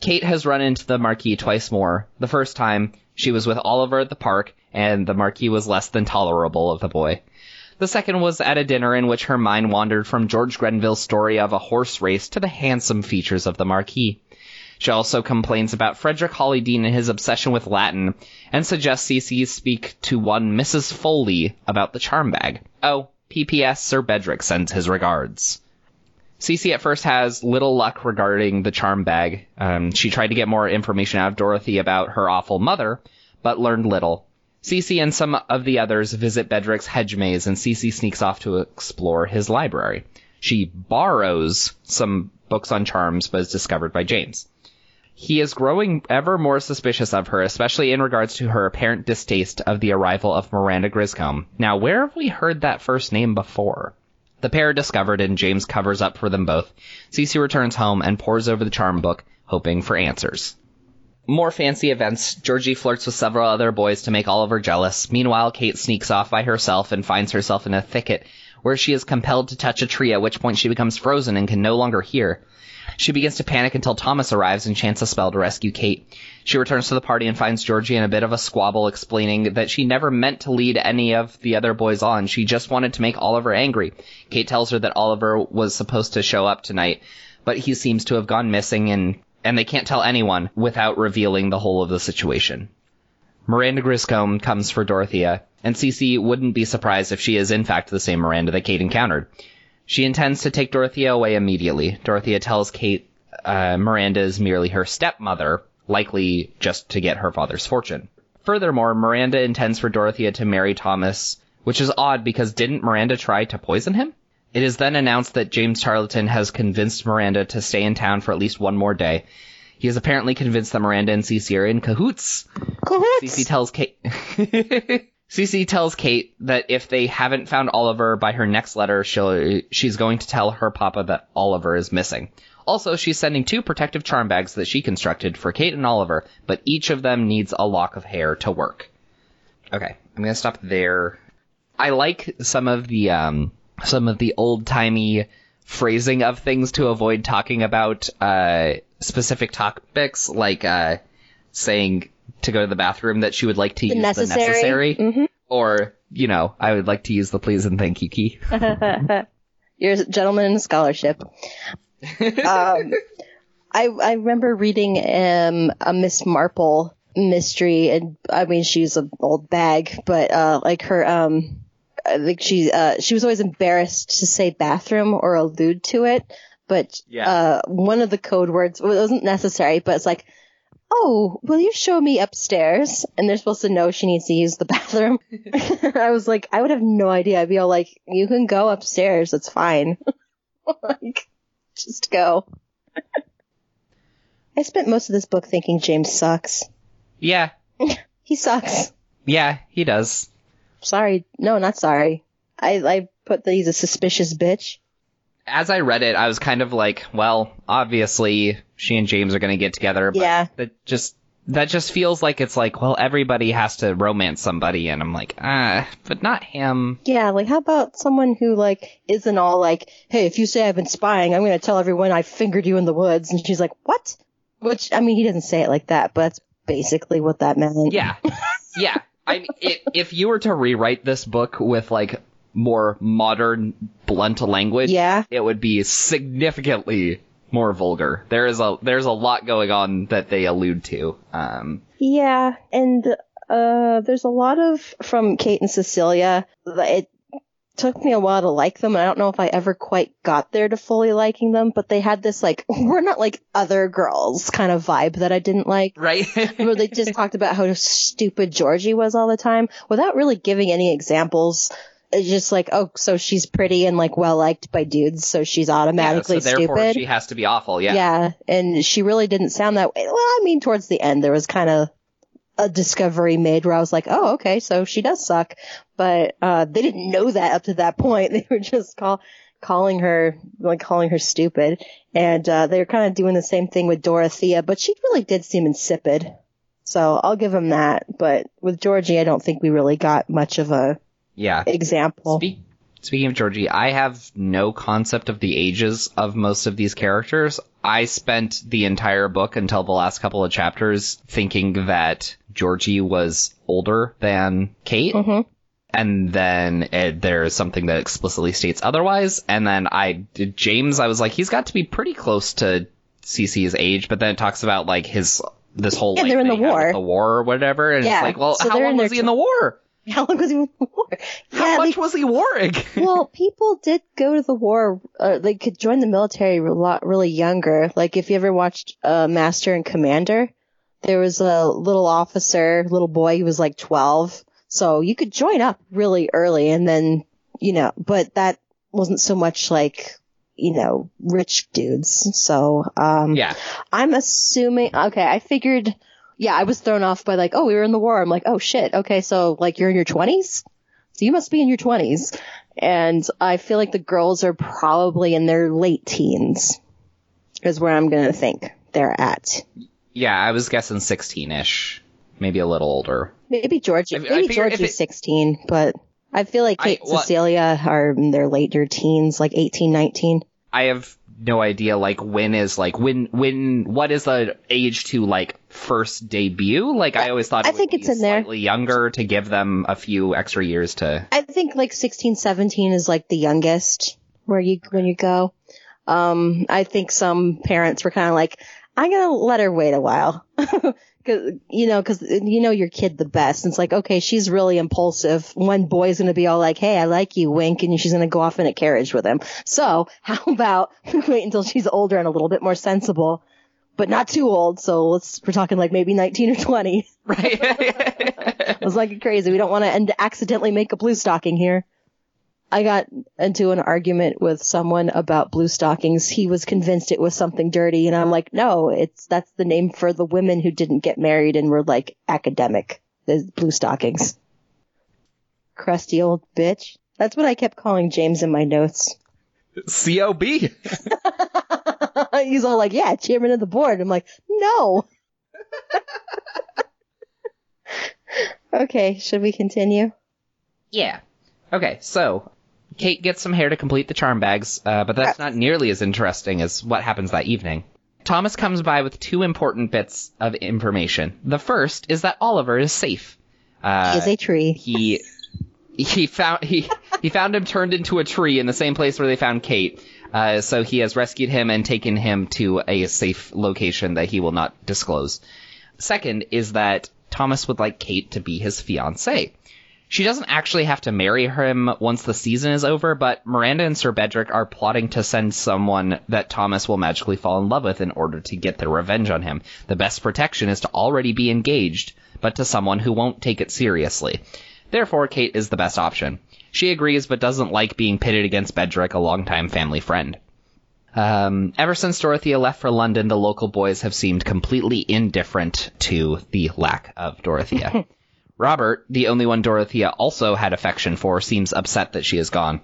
Kate has run into the Marquis twice more. The first time, she was with Oliver at the park, and the Marquis was less than tolerable of the boy. The second was at a dinner in which her mind wandered from George Grenville's story of a horse race to the handsome features of the Marquis. She also complains about Frederick Hollydean and his obsession with Latin, and suggests Cece speak to one Mrs. Foley about the charm bag. Oh, P.P.S. Sir Bedrick sends his regards. Cece at first has little luck regarding the charm bag. Um, she tried to get more information out of Dorothy about her awful mother, but learned little. Cece and some of the others visit Bedrick's hedge maze, and Cece sneaks off to explore his library. She borrows some books on charms, but is discovered by James. He is growing ever more suspicious of her, especially in regards to her apparent distaste of the arrival of Miranda Griscombe. Now, where have we heard that first name before? The pair are discovered and James covers up for them both. Cece returns home and pores over the charm book, hoping for answers. More fancy events. Georgie flirts with several other boys to make Oliver jealous. Meanwhile, Kate sneaks off by herself and finds herself in a thicket where she is compelled to touch a tree, at which point she becomes frozen and can no longer hear. She begins to panic until Thomas arrives and chants a spell to rescue Kate. She returns to the party and finds Georgie in a bit of a squabble, explaining that she never meant to lead any of the other boys on. She just wanted to make Oliver angry. Kate tells her that Oliver was supposed to show up tonight, but he seems to have gone missing and, and they can't tell anyone without revealing the whole of the situation. Miranda Griscombe comes for Dorothea, and Cece wouldn't be surprised if she is in fact the same Miranda that Kate encountered. She intends to take Dorothea away immediately. Dorothea tells Kate uh, Miranda is merely her stepmother, likely just to get her father's fortune. Furthermore, Miranda intends for Dorothea to marry Thomas, which is odd because didn't Miranda try to poison him? It is then announced that James Tarleton has convinced Miranda to stay in town for at least one more day. He is apparently convinced that Miranda and Cece are in cahoots. Cahoots. Cece tells Kate. *laughs* Cece tells Kate that if they haven't found Oliver by her next letter, she'll she's going to tell her papa that Oliver is missing. Also, she's sending two protective charm bags that she constructed for Kate and Oliver, but each of them needs a lock of hair to work. Okay, I'm gonna stop there. I like some of the um some of the old timey phrasing of things to avoid talking about uh specific topics, like uh saying to go to the bathroom that she would like to The use necessary. the necessary, Mhm. or you know, I would like to use the please and thank you key. *laughs* You're a gentleman in scholarship. *laughs* um, I I remember reading um a Miss Marple mystery, and I mean she's an old bag, but uh like her um I think she uh she was always embarrassed to say bathroom or allude to it, but Yeah. uh one of the code words well, it wasn't necessary, but it's like. Oh, will you show me upstairs? And they're supposed to know she needs to use the *laughs* bathroom. *laughs* I was like, I would have no idea. I'd be all like, you can go upstairs. It's fine. *laughs* like, just go. I spent most of this book thinking James sucks. Yeah. He sucks. Yeah, he does. Sorry. No, not sorry. I, I put that he's a suspicious bitch. As I read it, I was kind of like, well, obviously she and James are going to get together, but Yeah. that just that just feels like it's like, well, everybody has to romance somebody and I'm like, ah, but not him. Yeah, like how about someone who like isn't all like, hey, if you say I've been spying, I'm gonna tell everyone I fingered you in the woods, and she's like, what? Which I mean, he doesn't say it like that, but that's basically what that meant. Yeah. *laughs* yeah. I mean, it, if you were to rewrite this book with like more modern blunt language, Yeah. it would be significantly more vulgar. There is a there's a lot going on that they allude to. Um, Yeah, and uh, there's a lot of from Kate and Cecelia. It took me a while to like them. I don't know if I ever quite got there to fully liking them, but they had this like *laughs* we're not like other girls kind of vibe that I didn't like. right? *laughs* Where they just *laughs* talked about how stupid Georgie was all the time without really giving any examples. It's just like, oh, so she's pretty and like well liked by dudes, so she's yeah, automatically so therefore stupid. she has to be awful. Yeah. Yeah, and she really didn't sound that way. Well, I mean, towards the end, there was kind of a discovery made where I was like, oh, okay, so she does suck. But uh, they didn't know that up to that point. *laughs* They were just call, calling her, like, calling her stupid. And uh, they were kind of doing the same thing with Dorothea, but she really did seem insipid. So I'll give them that. But with Georgie, I don't think we really got much of a Yeah. example. Speak, speaking of Georgie, I have no concept of the ages of most of these characters. I spent the entire book until the last couple of chapters thinking that Georgie was older than Kate. Mhm. And then uh, there's something that explicitly states otherwise. And then I James, I was like, he's got to be pretty close to Cece's age, but then it talks about like his this whole Yeah, like, they're in the he had with war. the war or whatever. And Yeah, it's like, well, so how long was he in the war? *laughs* How long was he in the war? How Yeah, they much was he warring? *laughs* well, people did go to the war. Uh, they could join the military a lot really younger. Like if you ever watched uh, Master and Commander, there was a little officer, little boy. He was like twelve, so you could join up really early, and then you know. But that wasn't so much like you know rich dudes. So um, yeah. I'm assuming. Okay, I figured. Yeah, I was thrown off by like, oh, we were in the war. I'm like, oh shit. Okay, so like you're in your 20s. So you must be in your 20s. And I feel like the girls are probably in their late teens. Is where I'm gonna think they're at. Yeah, I was guessing 16-ish. Maybe a little older. Maybe Georgie. I- I maybe Georgie's it- 16, but I feel like Kate and well- Cecelia are in their later teens, like 18, 19. I have no idea, like, when is, like, when, when, what is the age to, like, first debut? Like, I always thought it I think it's in there. slightly younger to give them a few extra years to... I think like 16, 17 is like the youngest where you when you go. Um, I think some parents were kind of like, I'm gonna let her wait a while, *laughs* cause you know, cause you know your kid the best. And it's like, okay, she's really impulsive. One boy's gonna be all like, hey, I like you, wink, and she's gonna go off in a carriage with him. So *laughs* how about wait until she's older and a little bit more sensible, but not too old. So let's we're talking like maybe 19 or 20. Right? *laughs* I was like crazy. We don't want to end accidentally make a blue stocking here. I got into an argument with someone about blue stockings. He was convinced it was something dirty, and I'm like, no, it's that's the name for the women who didn't get married and were like academic. The blue stockings. Crusty old bitch. That's what I kept calling James in my notes. COB. *laughs* He's all like, yeah, chairman of the board. I'm like, no. *laughs* okay, should we continue? Yeah. Okay, so Kate gets some hair to complete the charm bags, uh, but that's not nearly as interesting as what happens that evening. Thomas comes by with two important bits of information. The first is that Oliver is safe. Uh, He is a tree. he he found he he found him turned into a tree in the same place where they found Kate. Uh, so he has rescued him and taken him to a safe location that he will not disclose. Second is that Thomas would like Kate to be his fiancée. She doesn't actually have to marry him once the season is over, but Miranda and Sir Bedrick are plotting to send someone that Thomas will magically fall in love with in order to get their revenge on him. The best protection is to already be engaged, but to someone who won't take it seriously. Therefore, Kate is the best option. She agrees, but doesn't like being pitted against Bedrick, a longtime family friend. Um, ever since Dorothea left for London, the local boys have seemed completely indifferent to the lack of Dorothea. *laughs* Robert, the only one Dorothea also had affection for, seems upset that she is gone.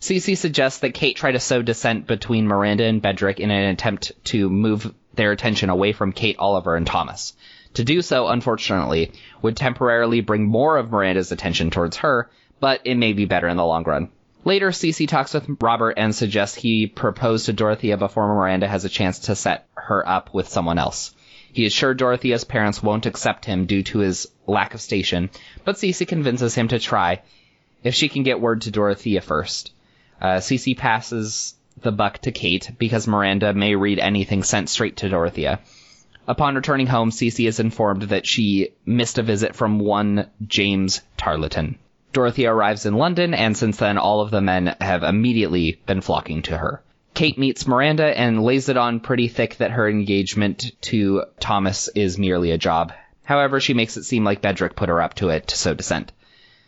Cece suggests that Kate try to sow dissent between Miranda and Bedrick in an attempt to move their attention away from Kate, Oliver, and Thomas. To do so, unfortunately, would temporarily bring more of Miranda's attention towards her, but it may be better in the long run. Later, Cece talks with Robert and suggests he propose to Dorothea before Miranda has a chance to set her up with someone else. He is sure Dorothea's parents won't accept him due to his lack of station, but Cece convinces him to try if she can get word to Dorothea first. Uh, Cece passes the buck to Kate because Miranda may read anything sent straight to Dorothea. Upon returning home, Cece is informed that she missed a visit from one James Tarleton. Dorothea arrives in London, and since then, all of the men have immediately been flocking to her. Kate meets Miranda and lays it on pretty thick that her engagement to Thomas is merely a job. However, she makes it seem like Bedrick put her up to it so to sow dissent.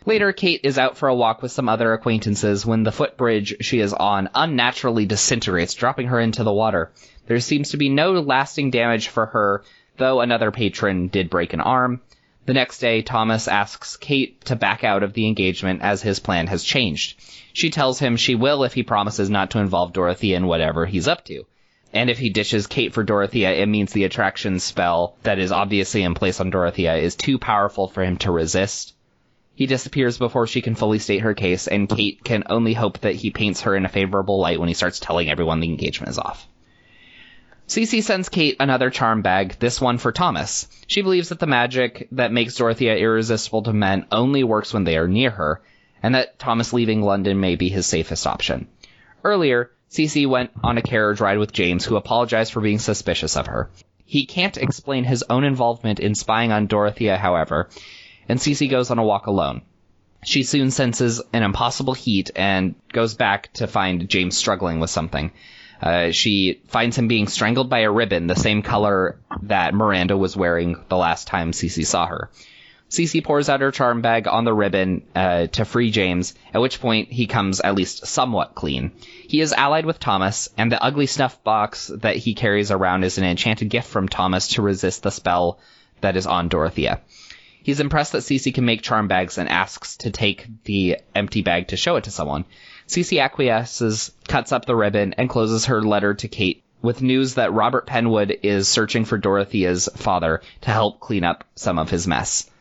Later, Kate is out for a walk with some other acquaintances when the footbridge she is on unnaturally disintegrates, dropping her into the water. There seems to be no lasting damage for her, though another patron did break an arm. The next day, Thomas asks Kate to back out of the engagement as his plan has changed. She tells him she will if he promises not to involve Dorothea in whatever he's up to. And if he ditches Kate for Dorothea, it means the attraction spell that is obviously in place on Dorothea is too powerful for him to resist. He disappears before she can fully state her case, and Kate can only hope that he paints her in a favorable light when he starts telling everyone the engagement is off. Cece sends Kate another charm bag, this one for Thomas. She believes that the magic that makes Dorothea irresistible to men only works when they are near her, and that Thomas leaving London may be his safest option. Earlier, Cece went on a carriage ride with James, who apologized for being suspicious of her. He can't explain his own involvement in spying on Dorothea, however, and Cece goes on a walk alone. She soon senses an impossible heat and goes back to find James struggling with something. Uh, she finds him being strangled by a ribbon, the same color that Miranda was wearing the last time Cece saw her. Cece pours out her charm bag on the ribbon uh, to free James, at which point he comes at least somewhat clean. He is allied with Thomas, and the ugly snuff box that he carries around is an enchanted gift from Thomas to resist the spell that is on Dorothea. He's impressed that Cece can make charm bags and asks to take the empty bag to show it to someone. Cece acquiesces, cuts up the ribbon, and closes her letter to Kate with news that Robert Penwood is searching for Dorothea's father to help clean up some of his mess.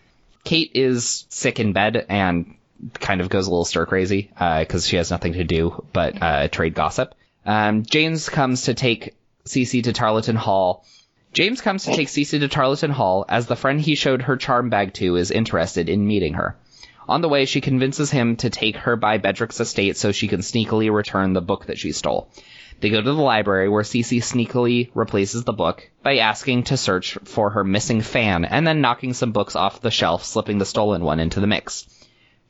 Kate is sick in bed and kind of goes a little stir crazy because uh, she has nothing to do but uh, trade gossip. Um, James comes to take Cece to Tarleton Hall. James comes to take Cece to Tarleton Hall as the friend he showed her charm bag to is interested in meeting her. On the way, she convinces him to take her by Bedrick's estate so she can sneakily return the book that she stole. They go to the library where Cece sneakily replaces the book by asking to search for her missing fan and then knocking some books off the shelf, slipping the stolen one into the mix.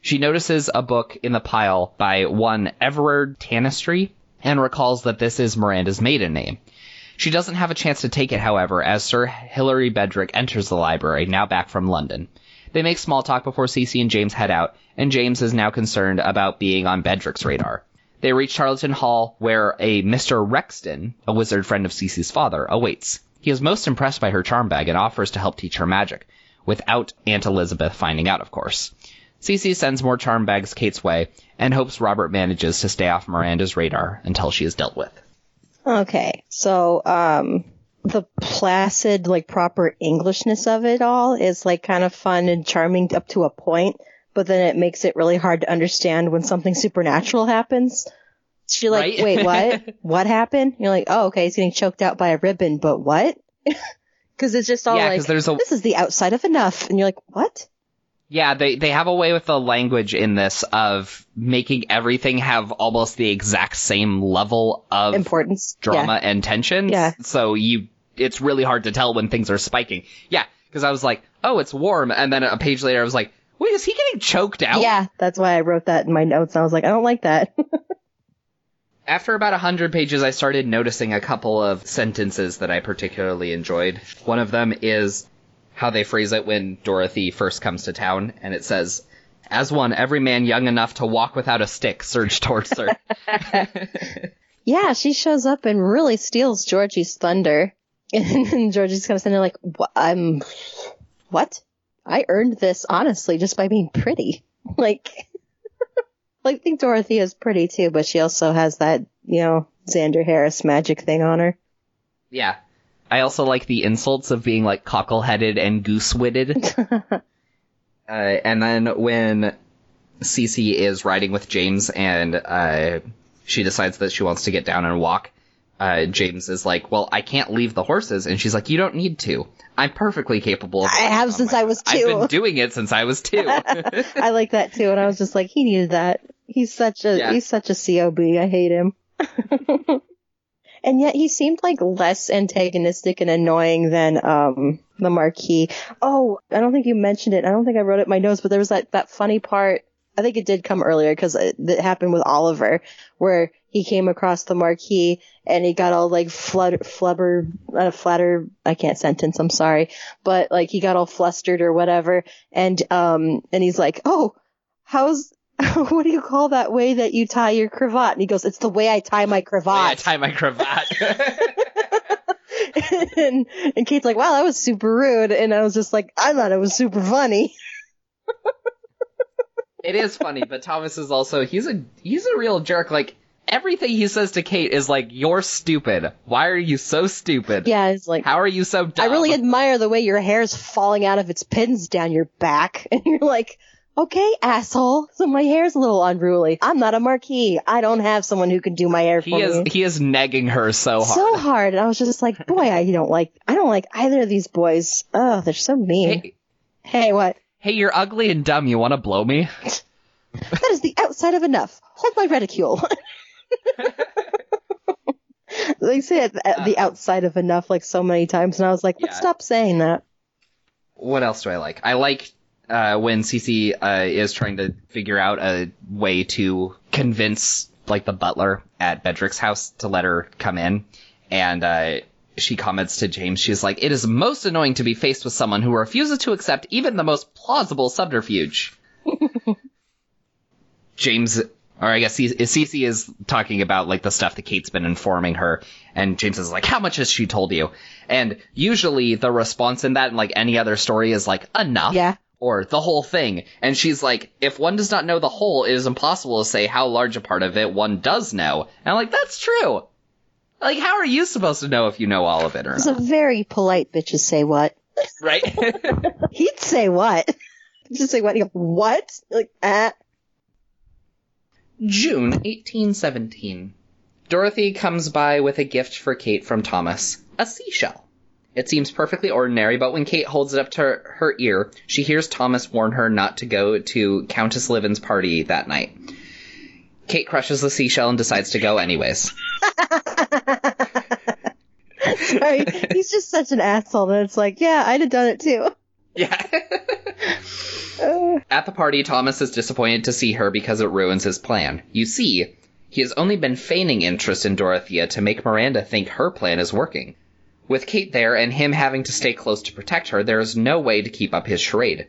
She notices a book in the pile by one Everard Tanistry and recalls that this is Miranda's maiden name. She doesn't have a chance to take it, however, as Sir Hilary Bedrick enters the library, now back from London. They make small talk before Cece and James head out, and James is now concerned about being on Bedrick's radar. They reach Tarleton Hall, where a Mr. Rexton, a wizard friend of Cece's father, awaits. He is most impressed by her charm bag and offers to help teach her magic, without Aunt Elizabeth finding out, of course. Cece sends more charm bags Kate's way, and hopes Robert manages to stay off Miranda's radar until she is dealt with. Okay, so um, the placid, like proper Englishness of it all is like kind of fun and charming up to a point, but then it makes it really hard to understand when something supernatural happens. So you're like, right? wait, what? *laughs* what happened? You're like, oh, okay, he's getting choked out by a ribbon, but what? *laughs* Because it's just all yeah, like, there's a... this is the outside of enough, and you're like, what? Yeah, they, they have a way with the language in this of making everything have almost the exact same level of Importance. drama Yeah. and tension. Yeah. So you, it's really hard to tell when things are spiking. Yeah, because I was like, oh, it's warm, and then a page later I was like, wait, is he getting choked out? Yeah, that's why I wrote that in my notes. I was like, I don't like that. *laughs* After about 100 pages, I started noticing a couple of sentences that I particularly enjoyed. One of them is how they phrase it when Dorothy first comes to town, and it says, As one, every man young enough to walk without a stick surged towards her. *laughs* *laughs* yeah, she shows up and really steals Georgie's thunder. And Georgie's kind of sitting there like, "Wha- I'm, what? I earned this honestly just by being pretty. *laughs* Like, like, *laughs* I think Dorothy is pretty too, but she also has that, you know, Xander Harris magic thing on her. yeah. I also like the insults of being like cockle-headed and goose-witted. *laughs* uh, and then when Cece is riding with James and uh, she decides that she wants to get down and walk, uh, James is like, "Well, I can't leave the horses," and she's like, "You don't need to. I'm perfectly capable of." I have since I was two. I've been doing it since I was *laughs* two. I like that too, and I was just like, he needed that. He's such a Yeah. he's such a cob. I hate him. *laughs* and yet he seemed like less antagonistic and annoying than um the Marquis. Oh, I don't think you mentioned it. I don't think I wrote it in my notes, but there was that that funny part. I think it did come earlier because it, it happened with Oliver, where he came across the Marquis and he got all like flutter, flubber, uh, flatter. I can't sentence. I'm sorry, but like he got all flustered or whatever, and um, and he's like, oh, how's *laughs* what do you call that way that you tie your cravat? And he goes, it's the way I tie my cravat. I cravat. tie my cravat. *laughs* and, and Kate's like, wow, that was super rude. And I was just like, I thought it was super funny. it is funny, but Thomas is also he's a he's a real jerk. Like everything he says to Kate is like, "You're stupid. Why are you so stupid? Yeah, it's like, How are you so dumb?" I really admire the way your hair's falling out of its pins down your back. *laughs* And you're like, okay, asshole. So my hair's a little unruly. I'm not a Marquis. I don't have someone who can do my hair for He is me. he is negging her so hard. So hard. And I was just like, boy, I don't like, I don't like either of these boys. Oh, they're so mean. hey, hey what? hey, you're ugly and dumb. You want to blow me? *laughs* That is the outside of enough. Hold my reticule. *laughs* *laughs* they say it at the outside of enough like so many times, and I was like, let's Yeah. stop saying that. What else do I like? I like uh, when Cece uh, is trying to figure out a way to convince like the butler at Bedrick's house to let her come in, and uh, she comments to James. She's like, "It is most annoying to be faced with someone who refuses to accept even the most plausible subterfuge." *laughs* James, or I guess Ce- Cece is talking about like the stuff that Kate's been informing her, and James is like, "How much has she told you?" And usually the response in that, and like any other story, is like, "Enough." Yeah. Or the whole thing. And she's like, if one does not know the whole, it is impossible to say how large a part of it one does know. And I'm like, that's true. Like, how are you supposed to know if you know all of it or not? It's a very polite bitches say what. Right? *laughs* He'd say what? *laughs* Just say what? Go, what? Like, ah. June 1817. Dorothy comes by with a gift for Kate from Thomas a seashell. It seems perfectly ordinary, but when Kate holds it up to her, her ear, she hears Thomas warn her not to go to Countess Lieven's party that night. Kate crushes the seashell and decides to go anyways. *laughs* Sorry. He's just such an asshole that it's like, yeah, I'd have done it too. Yeah. Uh, *laughs* At the party, Thomas is disappointed to see her because it ruins his plan. You see, he has only been feigning interest in Dorothea to make Miranda think her plan is working. With Kate there and him having to stay close to protect her, there is no way to keep up his charade.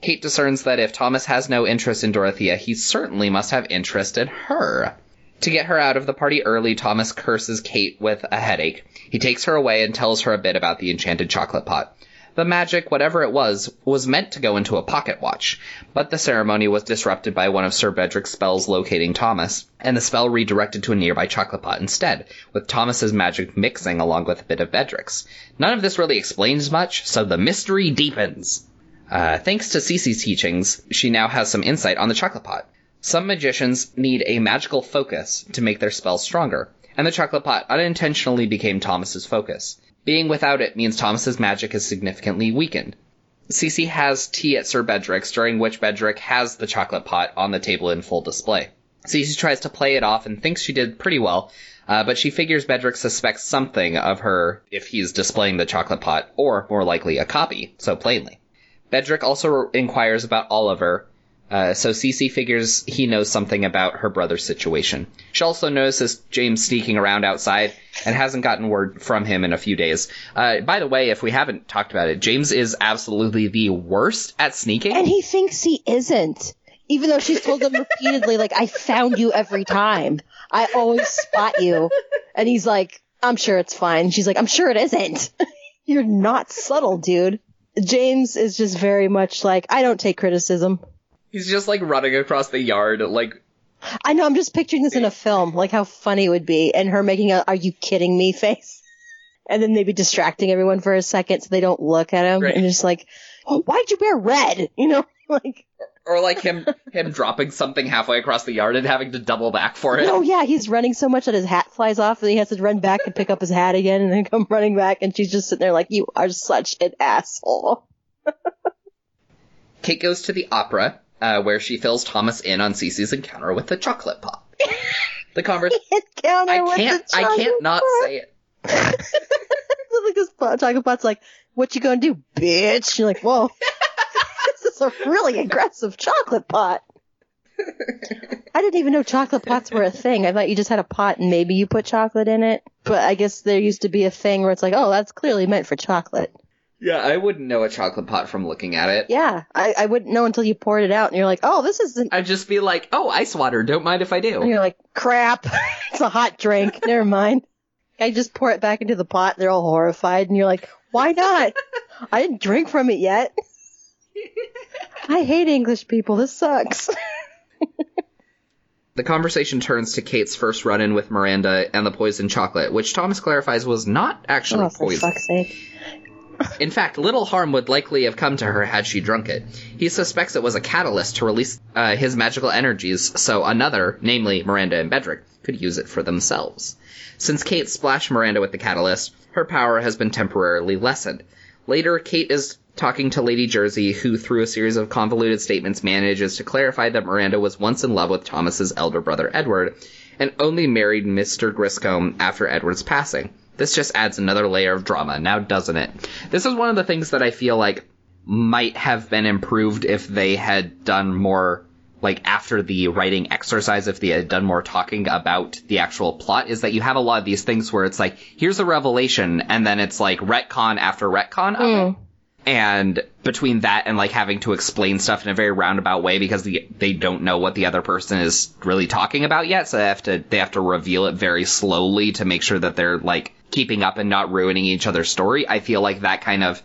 Kate discerns that if Thomas has no interest in Dorothea, he certainly must have interest in her. To get her out of the party early, Thomas curses Kate with a headache. He takes her away and tells her a bit about the enchanted chocolate pot. The magic, whatever it was, was meant to go into a pocket watch, but the ceremony was disrupted by one of Sir Bedrick's spells locating Thomas, and the spell redirected to a nearby chocolate pot instead, with Thomas's magic mixing along with a bit of Bedrick's. None of this really explains much, so the mystery deepens. Uh, thanks to Cece's teachings, she now has some insight on the chocolate pot. Some magicians need a magical focus to make their spells stronger, and the chocolate pot unintentionally became Thomas's focus. Being without it means Thomas's magic is significantly weakened. Cece has tea at Sir Bedrick's, during which Bedrick has the chocolate pot on the table in full display. Cece tries to play it off and thinks she did pretty well, uh, but she figures Bedrick suspects something of her if he's displaying the chocolate pot, or more likely a copy, so plainly. Bedrick also inquires about Oliver, uh, so Cece figures he knows something about her brother's situation. She also notices James sneaking around outside and hasn't gotten word from him in a few days. Uh, by the way, if we haven't talked about it, James is absolutely the worst at sneaking. And he thinks he isn't. Even though she's told him *laughs* repeatedly, like, I found you every time. I always spot you. And he's like, I'm sure it's fine. She's like, I'm sure it isn't. *laughs* You're not subtle, dude. James is just very much like, I don't take criticism. He's just like running across the yard, like. I know, I'm just picturing this in a film, like how funny it would be, and her making a, are you kidding me *laughs* face? And then maybe distracting everyone for a second so they don't look at him, Right. and just like, oh, why'd you wear red? *laughs* You know, *laughs* like, Or like him, him dropping something halfway across the yard and having to double back for it. oh yeah, he's running so much that his hat flies off, and he has to run back and pick up his hat again, and then come running back, and she's just sitting there like, you are such an asshole. Kate goes to the opera, uh, where she fills Thomas in on Cece's encounter with the chocolate pot. *laughs* The conversation. *laughs* I with can't. the I can't not pot. say it. *laughs* like this chocolate pot's like, what you gonna do, bitch? You're like, whoa, this is a really aggressive chocolate pot. I didn't even know chocolate pots were a thing. I thought you just had a pot and maybe you put chocolate in it. But I guess there used to be a thing where it's like, oh, that's clearly meant for chocolate. Yeah, I wouldn't know a chocolate pot from looking at it. Yeah, I, I wouldn't know until you poured it out and you're like, oh, this isn't. I'd just be like, "Oh, ice water. Don't mind if I And do." you're like, crap, *laughs* it's a hot drink. *laughs* Never mind. I just pour it back into the pot. They're all horrified, and you're like, why not? *laughs* I didn't drink from it yet. I hate English people. This sucks. The conversation turns to Kate's first run-in with Miranda and the poisoned chocolate, which Thomas clarifies was not actually Oh, for poison. fuck's sake. In fact, little harm would likely have come to her had she drunk it. He suspects it was a catalyst to release uh, his magical energies, so another, namely Miranda and Bedrick, could use it for themselves. Since Kate splashed Miranda with the catalyst, her power has been temporarily lessened. Later, Kate is talking to Lady Jersey, who, through a series of convoluted statements, manages to clarify that Miranda was once in love with Thomas's elder brother Edward, and only married Mr. Griscombe after Edward's passing. This just adds another layer of drama, now doesn't it? This is one of the things that I feel like might have been improved if they had done more like after the writing exercise if they had done more talking about the actual plot is that you have a lot of these things where it's like here's a revelation and then it's like retcon after retcon it. Hmm. And between that and like having to explain stuff in a very roundabout way because the, they don't know what the other person is really talking about yet so they have to they have to reveal it very slowly to make sure that they're like keeping up and not ruining each other's story. I feel like that kind of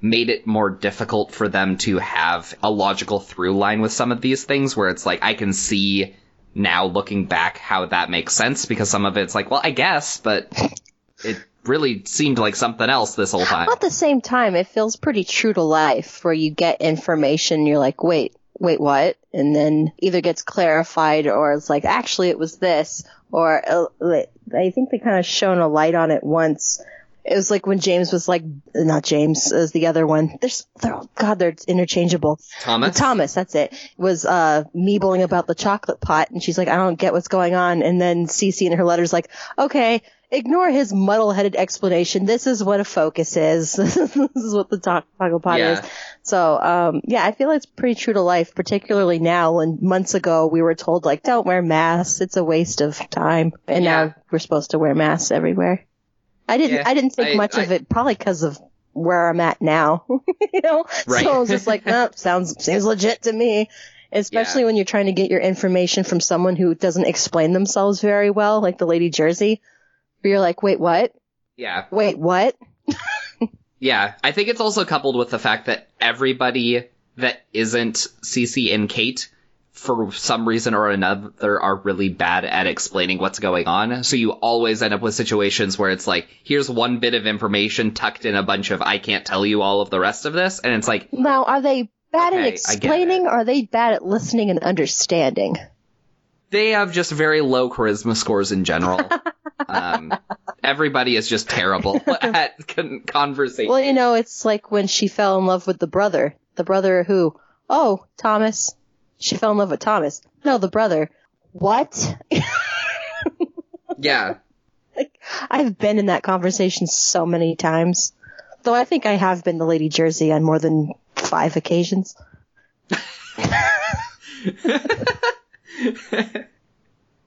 made it more difficult for them to have a logical through line with some of these things where it's like I can see now looking back how that makes sense because some of it's like, well, I guess, but it really seemed like something else this whole time. At the same time, it feels pretty true to life where you get information, you're like, wait, wait, what? And then either gets clarified or it's like, actually, it was this. Or uh, I think they kind of shone a light on it once. It was like when James was like, not James, is the other one. There's, they're, oh God, they're interchangeable. Thomas? Thomas, that's it. Was uh meebling about the chocolate pot, and she's like, I don't get what's going on. And then Cece in her letters like, okay, ignore his muddle-headed explanation. This is what a focus is. *laughs* this is what the to- chocolate pot Yeah. is. So, um, yeah, I feel like it's pretty true to life, particularly now. When months ago we were told like, don't wear masks, it's a waste of time, and Yeah. now we're supposed to wear masks everywhere. I didn't, Yeah, I didn't think I- much of it, probably because of where I'm at now. *laughs* you know, Right. so I was just like, *laughs* nope, sounds seems legit to me. Especially Yeah. when you're trying to get your information from someone who doesn't explain themselves very well, like the Lady Jersey. Where you're like, wait, what? Yeah. Wait, what? *laughs* Yeah. I think it's also coupled with the fact that everybody that isn't Cece and Kate for some reason or another are really bad at explaining what's going on. So you always end up with situations where it's like, here's one bit of information tucked in a bunch of I can't tell you all of the rest of this. And it's like, Now, are they bad Okay, at explaining or are they bad at listening and understanding? they have just very low charisma scores in general. *laughs* um, Everybody is just terrible *laughs* at con- conversation. Well, you know, it's like when she fell in love with the brother. The brother who, oh, Thomas. She fell in love with Thomas. No, the brother. What? *laughs* yeah. Like, I've been in that conversation so many times. Though I think I have been the Lady Jersey on more than five occasions. *laughs*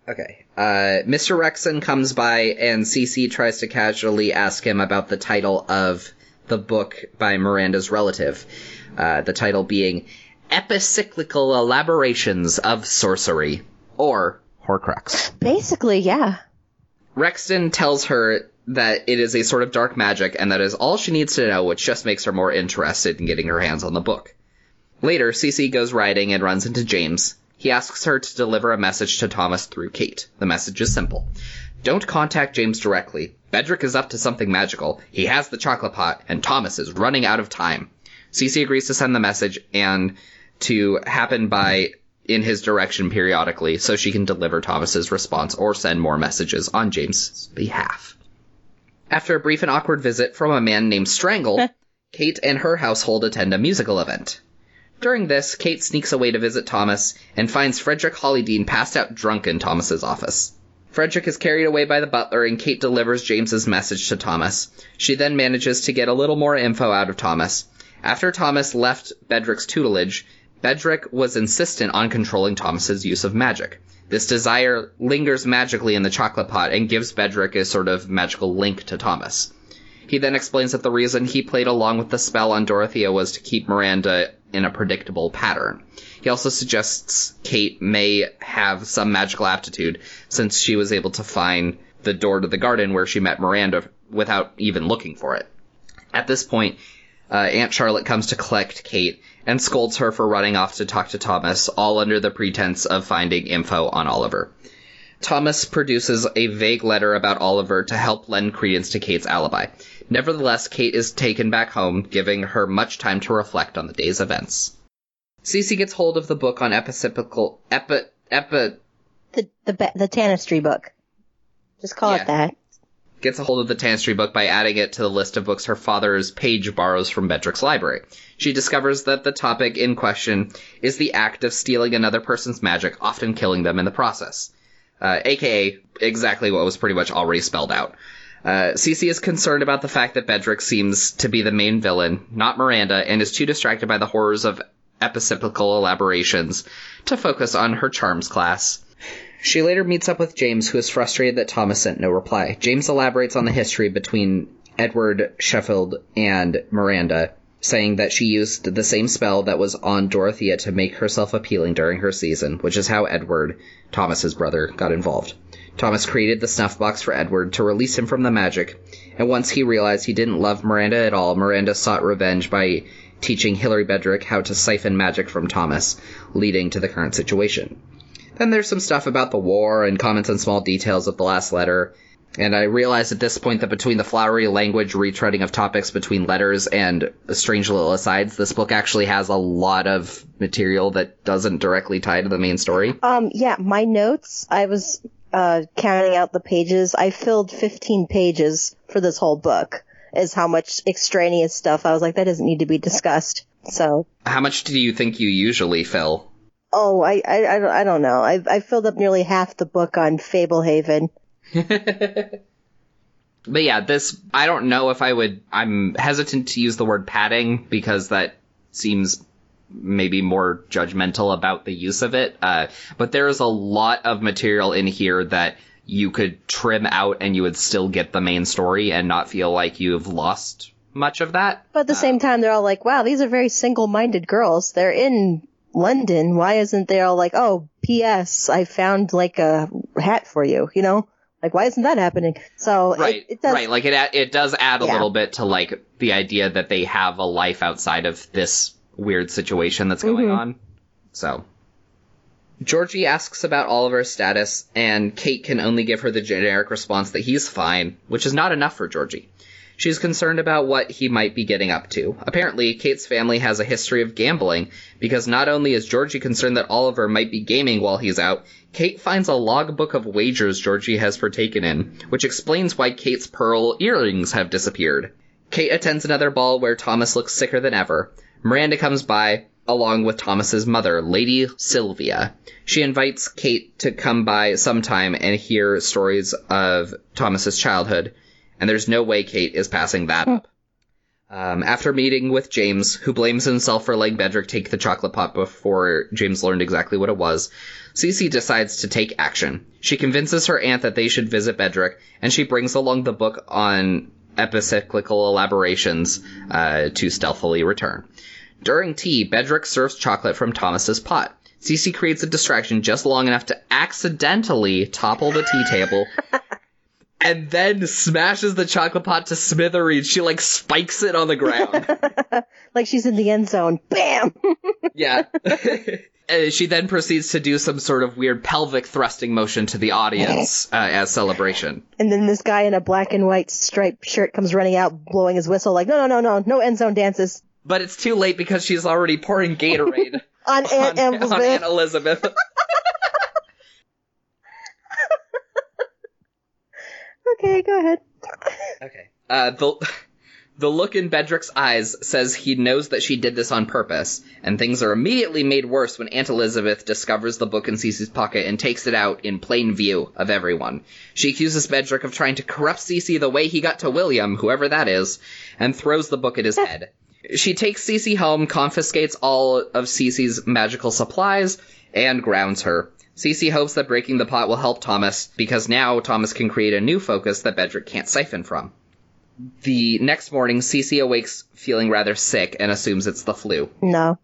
Okay. Uh, Mr. Rexton comes by and Cece tries to casually ask him about the title of the book by Miranda's relative. Uh, the title being Epicyclical Elaborations of Sorcery, or Horcrux. Basically, yeah. Rexton tells her that it is a sort of dark magic and that is all she needs to know, which just makes her more interested in getting her hands on the book. Later, Cece goes riding and runs into James. He asks her to deliver a message to Thomas through Kate. The message is simple. Don't contact James directly. Bedrick is up to something magical. He has the chocolate pot, and Thomas is running out of time. Cece agrees to send the message and to happen by in his direction periodically so she can deliver Thomas's response or send more messages on James's behalf. After a brief and awkward visit from a man named Strangle, *laughs* Kate and her household attend a musical event. During this, Kate sneaks away to visit Thomas and finds Frederick Hollydean passed out drunk in Thomas's office. Frederick is carried away by the butler and Kate delivers James's message to Thomas. She then manages to get a little more info out of Thomas. After Thomas left Bedrick's tutelage, Bedrick was insistent on controlling Thomas's use of magic. This desire lingers magically in the chocolate pot and gives Bedrick a sort of magical link to Thomas. He then explains that the reason he played along with the spell on Dorothea was to keep Miranda in a predictable pattern. He also suggests Kate may have some magical aptitude since she was able to find the door to the garden where she met Miranda without even looking for it. At this point, uh, Aunt Charlotte comes to collect Kate and scolds her for running off to talk to Thomas, all under the pretense of finding info on Oliver. Thomas produces a vague letter about Oliver to help lend credence to Kate's alibi. Nevertheless, Kate is taken back home, giving her much time to reflect on the day's events. Cece gets hold of the book on epicyclical epi epi The the the Tanistry book. Just call Yeah. it that. gets a hold of the Tanistry book by adding it to the list of books her father's page borrows from Bedrick's library. She discovers that the topic in question is the act of stealing another person's magic, often killing them in the process. Uh, aka exactly what was pretty much already spelled out. Uh, Cece is concerned about the fact that Bedrick seems to be the main villain, not Miranda, and is too distracted by the horrors of epicyclical elaborations to focus on her charms class. She later meets up with James, who is frustrated that Thomas sent no reply. James elaborates on the history between Edward Schofield and Miranda, saying that she used the same spell that was on Dorothea to make herself appealing during her season, which is how Edward, Thomas's brother, got involved. Thomas created the snuff box for Edward to release him from the magic, and once he realized he didn't love Miranda at all, Miranda sought revenge by teaching Hilary Bedrick how to siphon magic from Thomas, leading to the current situation. Then there's some stuff about the war and comments on small details of the last letter. And I realize at this point that between the flowery language retreading of topics between letters and strange little asides, this book actually has a lot of material that doesn't directly tie to the main story. Um, yeah, my notes, I was, uh, counting out the pages. I filled 15 pages for this whole book, is how much extraneous stuff. I was like, that doesn't need to be discussed. So, How much do you think you usually fill? oh, I, I, I, don't- I don't know. I, I filled up nearly half the book on Fablehaven. *laughs* But yeah, this, I don't know if I would, I'm hesitant to use the word padding because that seems maybe more judgmental about the use of it. Uh, but there is a lot of material in here that you could trim out and you would still get the main story and not feel like you've lost much of that. But at the same time, they're all like, wow, these are very single-minded girls. They're in London. Why isn't they all like, oh, P.S. I found like a hat for you, you know? Like, why isn't that happening? So, Right, it, it does, right. Like it, it does add a Yeah. little bit to like the idea that they have a life outside of this weird situation that's going Mhm. on. So, Georgie asks about Oliver's status, and Kate can only give her the generic response that he's fine, which is not enough for Georgie. She's concerned about what he might be getting up to. Apparently, Kate's family has a history of gambling, because not only is Georgie concerned that Oliver might be gaming while he's out, Kate finds a logbook of wagers Georgie has partaken in, which explains why Kate's pearl earrings have disappeared. Kate attends another ball where Thomas looks sicker than ever. Miranda comes by, along with Thomas's mother, Lady Sylvia. She invites Kate to come by sometime and hear stories of Thomas's childhood, and there's no way Kate is passing that up. Um, after meeting with James, who blames himself for letting Bedrick take the chocolate pot before James learned exactly what it was, Cece decides to take action. She convinces her aunt that they should visit Bedrick, and she brings along the book on epicyclical elaborations uh, to stealthily return. During tea, Bedrick serves chocolate from Thomas's pot. Cece creates a distraction just long enough to accidentally topple the tea table *laughs* and then smashes the chocolate pot to smithereens. She like spikes it on the ground. *laughs* like she's in the end zone. Bam! *laughs* yeah. She then proceeds to do some sort of weird pelvic thrusting motion to the audience uh, as celebration. And then this guy in a black and white striped shirt comes running out, blowing his whistle, like, no, no, no, no, no end zone dances. But it's too late because she's already pouring Gatorade *laughs* on, Aunt on, Elizabeth. on Aunt Elizabeth. okay, go ahead. Okay. Uh, the the look in Bedrick's eyes says he knows that she did this on purpose, and things are immediately made worse when Aunt Elizabeth discovers the book in Cece's pocket and takes it out in plain view of everyone. She accuses Bedrick of trying to corrupt Cece the way he got to William, whoever that is, and throws the book at his *laughs* head. She takes Cece home, confiscates all of Cece's magical supplies, and grounds her. Cece hopes that breaking the pot will help Thomas, because now Thomas can create a new focus that Bedrick can't siphon from. The next morning, Cece awakes feeling rather sick and assumes it's the flu. No.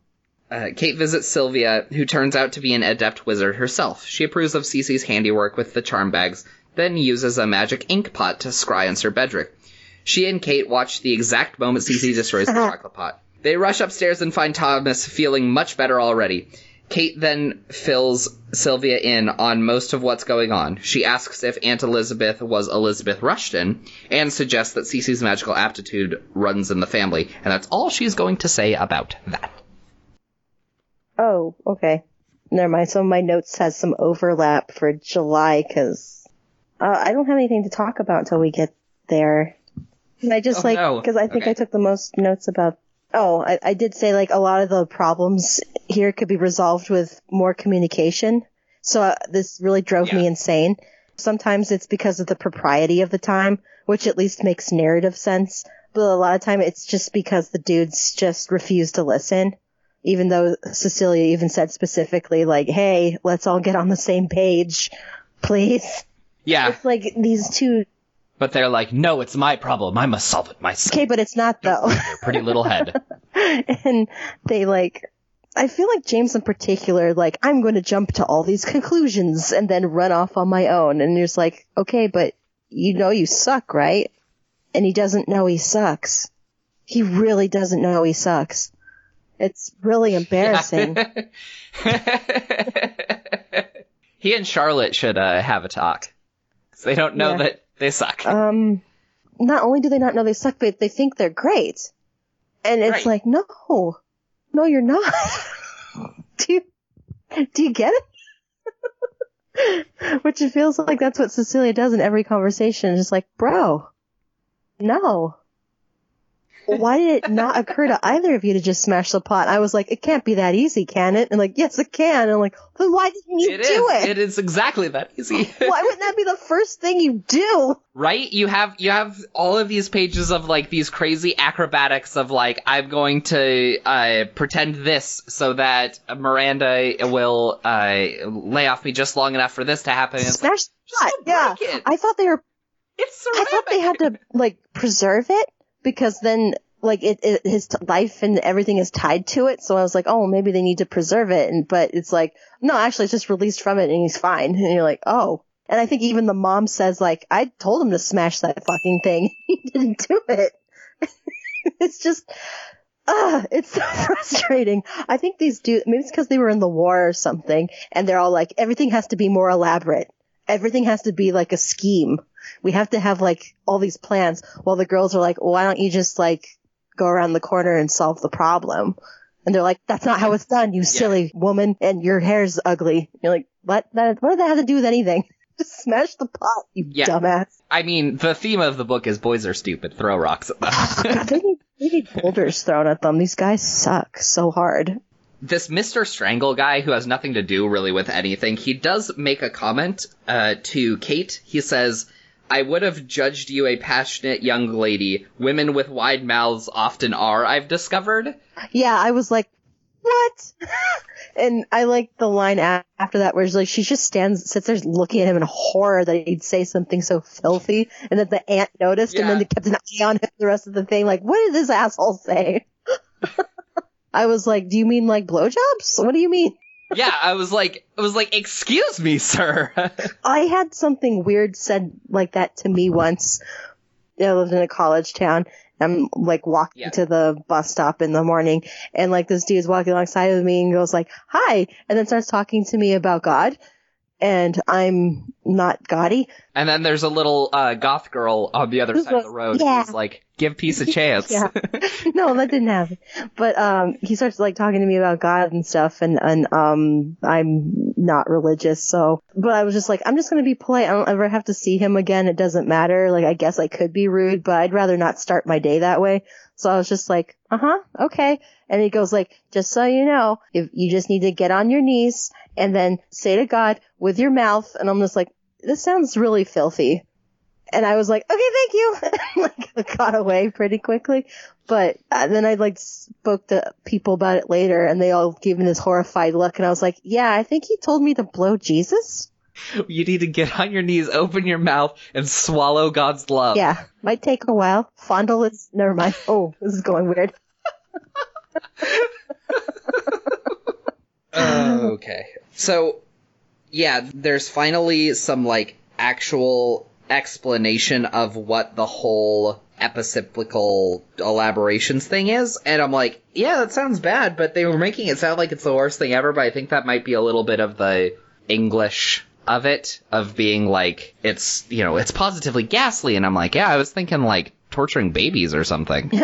Uh, Kate visits Sylvia, who turns out to be an adept wizard herself. She approves of Cece's handiwork with the charm bags, then uses a magic ink pot to scry on Sir Bedrick. She and Kate watch the exact moment Cece *laughs* destroys the chocolate pot. They rush upstairs and find Thomas feeling much better already. Kate then fills Sylvia in on most of what's going on. She asks if Aunt Elizabeth was Elizabeth Rushton and suggests that Cece's magical aptitude runs in the family, and that's all she's going to say about that. Oh, okay. Never mind. Some of my notes has some overlap for July because uh, I don't have anything to talk about until we get there. And I just Oh, like no. because I think Okay. I took the most notes about. Oh, I, I did say like a lot of the problems here could be resolved with more communication. So uh, this really drove me insane. Sometimes it's because of the propriety of the time, which at least makes narrative sense. But a lot of time it's just because the dudes just refuse to listen. Even though Cecelia even said specifically like, "Hey, let's all get on the same page, please." Yeah, It's like these two. But they're like, no, it's my problem. I must solve it myself. Okay, but it's not though. Pretty little head. *laughs* and they like I feel like James in particular, like, I'm going to jump to all these conclusions and then run off on my own. And you're like, okay, but you know you suck, right? And he doesn't know he sucks. He really doesn't know he sucks. It's really embarrassing. *laughs* *laughs* he and Charlotte should uh, have a talk. they don't know Yeah. that they suck. um, not only do they not know they suck, but they think they're great. And it's Right. like, no, no, you're not. *laughs* do you, do you get it? *laughs* Which it feels like that's what Cecelia does in every conversation. Just like, bro, no. Why did it not occur to either of you to just smash the pot? I was like, it can't be that easy, can it? And like, yes, it can. And I'm like, then why didn't you It do is. it? It is exactly that easy. *laughs* why wouldn't that be the first thing you do? right? You have you have all of these pages of like these crazy acrobatics of like I'm going to uh, pretend this so that Miranda will uh, lay off me just long enough for this to happen. It's, like, Smash the pot. Yeah. it. I thought they were it's so I thought they had to like preserve it because then like it, it his t- life and everything is tied to it. So I was like, oh, maybe they need to preserve it. And but it's like, no, actually, it's just released from it and he's fine. And you're like, oh. And I think even the mom says like, I told him to smash that fucking thing. *laughs* he didn't do it. *laughs* it's just. Ah, it's so *laughs* frustrating. I think these do, maybe it's because they were in the war or something, and they're all like, everything has to be more elaborate. Everything has to be like a scheme. We have to have like all these plans while the girls are like, why don't you just like go around the corner and solve the problem? And they're like, that's not how it's done, you silly woman, and your hair's ugly. You're like, what? That, what does that have to do with anything? *laughs* Just smash the pot, you Yeah. dumbass. I mean, the theme of the book is boys are stupid. Throw rocks at them. God, *laughs* they need, they need boulders thrown at them. These guys suck so hard. this Mr. Strangle guy who has nothing to do really with anything, he does make a comment uh, to Kate. He says, I would have judged you a passionate young lady. Women with wide mouths often are, I've discovered. Yeah, I was like, what? *laughs* and I like the line after that where she's like, she just stands, sits there looking at him in horror that he'd say something so filthy, and that the aunt noticed, and then they kept an eye on him the rest of the thing. Like, what did this asshole say? *laughs* I was like, do you mean like blowjobs? What do you mean? Yeah, I was like, I was like, excuse me, sir. *laughs* I had something weird said like that to me once. I lived in a college town. I'm like walking Yeah. to the bus stop in the morning and like this dude's walking alongside of me and goes like, hi, and then starts talking to me about God. And I'm not gaudy. and then there's a little uh, goth girl on the other side of the- road yeah. who's like, give peace a *laughs* chance. Yeah. *laughs* no, that didn't happen. But um he starts like talking to me about God and stuff and and um I'm not religious, so but I was just like I'm just going to be polite. I don't ever have to see him again. It doesn't matter. Like I guess I could be rude, but I'd rather not start my day that way. So I was just like, "Uh-huh, okay." And he goes like, "Just so you know, if you just need to get on your knees and then say to God with your mouth." And I'm just like, "This sounds really filthy." And I was like, okay, thank you. *laughs* like, *laughs* got away pretty quickly. But uh, then I like spoke to people about it later and they all gave me this horrified look. And I was like, yeah, I think he told me to blow Jesus. *laughs* You need to get on your knees, open your mouth, and swallow God's love. Yeah, might take a while. Fondle is, never mind. *laughs* Oh, this is going weird. *laughs* Oh, okay. So, yeah, there's finally some, like, actual explanation of what the whole epicyclical elaborations thing is, and I'm like, yeah, that sounds bad, but they were making it sound like it's the worst thing ever, but I think that might be a little bit of the English of it, of being like, it's, you know, it's positively ghastly, and I'm like, yeah, I was thinking, like, torturing babies or something. *laughs*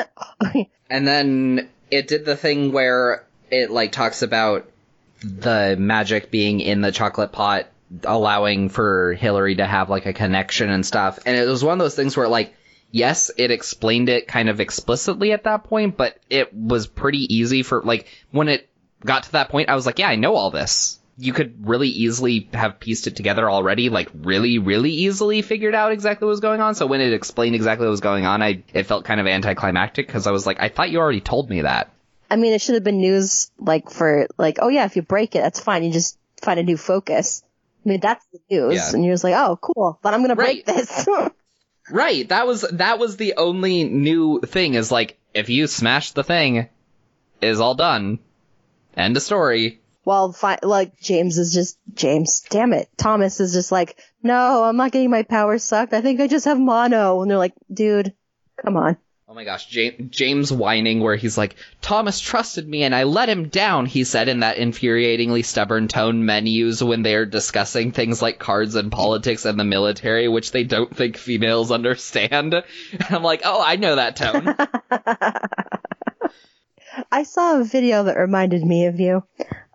And then it did the thing where it like talks about the magic being in the chocolate pot, allowing for Hilary to have like a connection and stuff. And it was one of those things where like, yes, it explained it kind of explicitly at that point, but it was pretty easy for like when it got to that point, I was like, yeah, I know all this. You could really easily have pieced it together already, like really, really easily figured out exactly what was going on. So when it explained exactly what was going on, I it felt kind of anticlimactic because I was like, I thought you already told me that. I mean, it should have been news like for like, oh yeah, if you break it, that's fine. You just find a new focus. I mean, that's the news. Yeah. And you're just like, oh, cool. But I'm going to break this. *laughs* Right. That was that was the only new thing is like if you smash the thing, is all done. End of story. While fi- like James is just James, damn it. Thomas is just like, no, I'm not getting my power sucked. I think I just have mono. And they're like, dude, come on. Oh my gosh, James, James whining where he's like, Thomas trusted me and I let him down, he said in that infuriatingly stubborn tone men use when they're discussing things like cards and politics and the military, which they don't think females understand. And *laughs* I'm like, oh, I know that tone. *laughs* I saw a video that reminded me of you.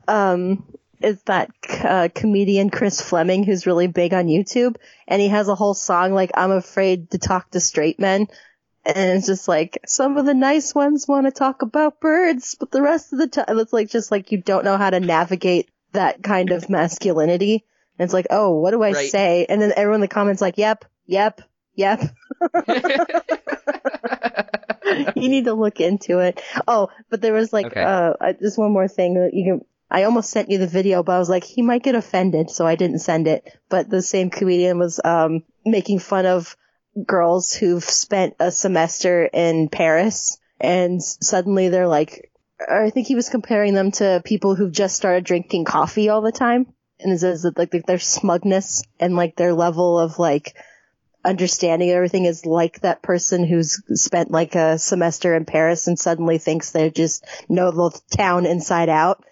Um, it's that uh, comedian Chris Fleming who's really big on YouTube, and he has a whole song like "I'm afraid to talk to straight men," and it's just like some of the nice ones want to talk about birds, but the rest of the time it's like just like you don't know how to navigate that kind of masculinity. And it's like, oh, what do I Right. say? And then everyone in the comments like, yep, yep, yep. *laughs* *laughs* you need to look into it. Oh, but there was like Okay. uh just one more thing that you can. I almost sent you the video, but I was like, he might get offended, so I didn't send it. But the same comedian was um making fun of girls who've spent a semester in Paris, and suddenly they're like, I think he was comparing them to people who've just started drinking coffee all the time, and it says that like their smugness and like their level of like understanding everything is like that person who's spent like a semester in Paris and suddenly thinks they just know the town inside out.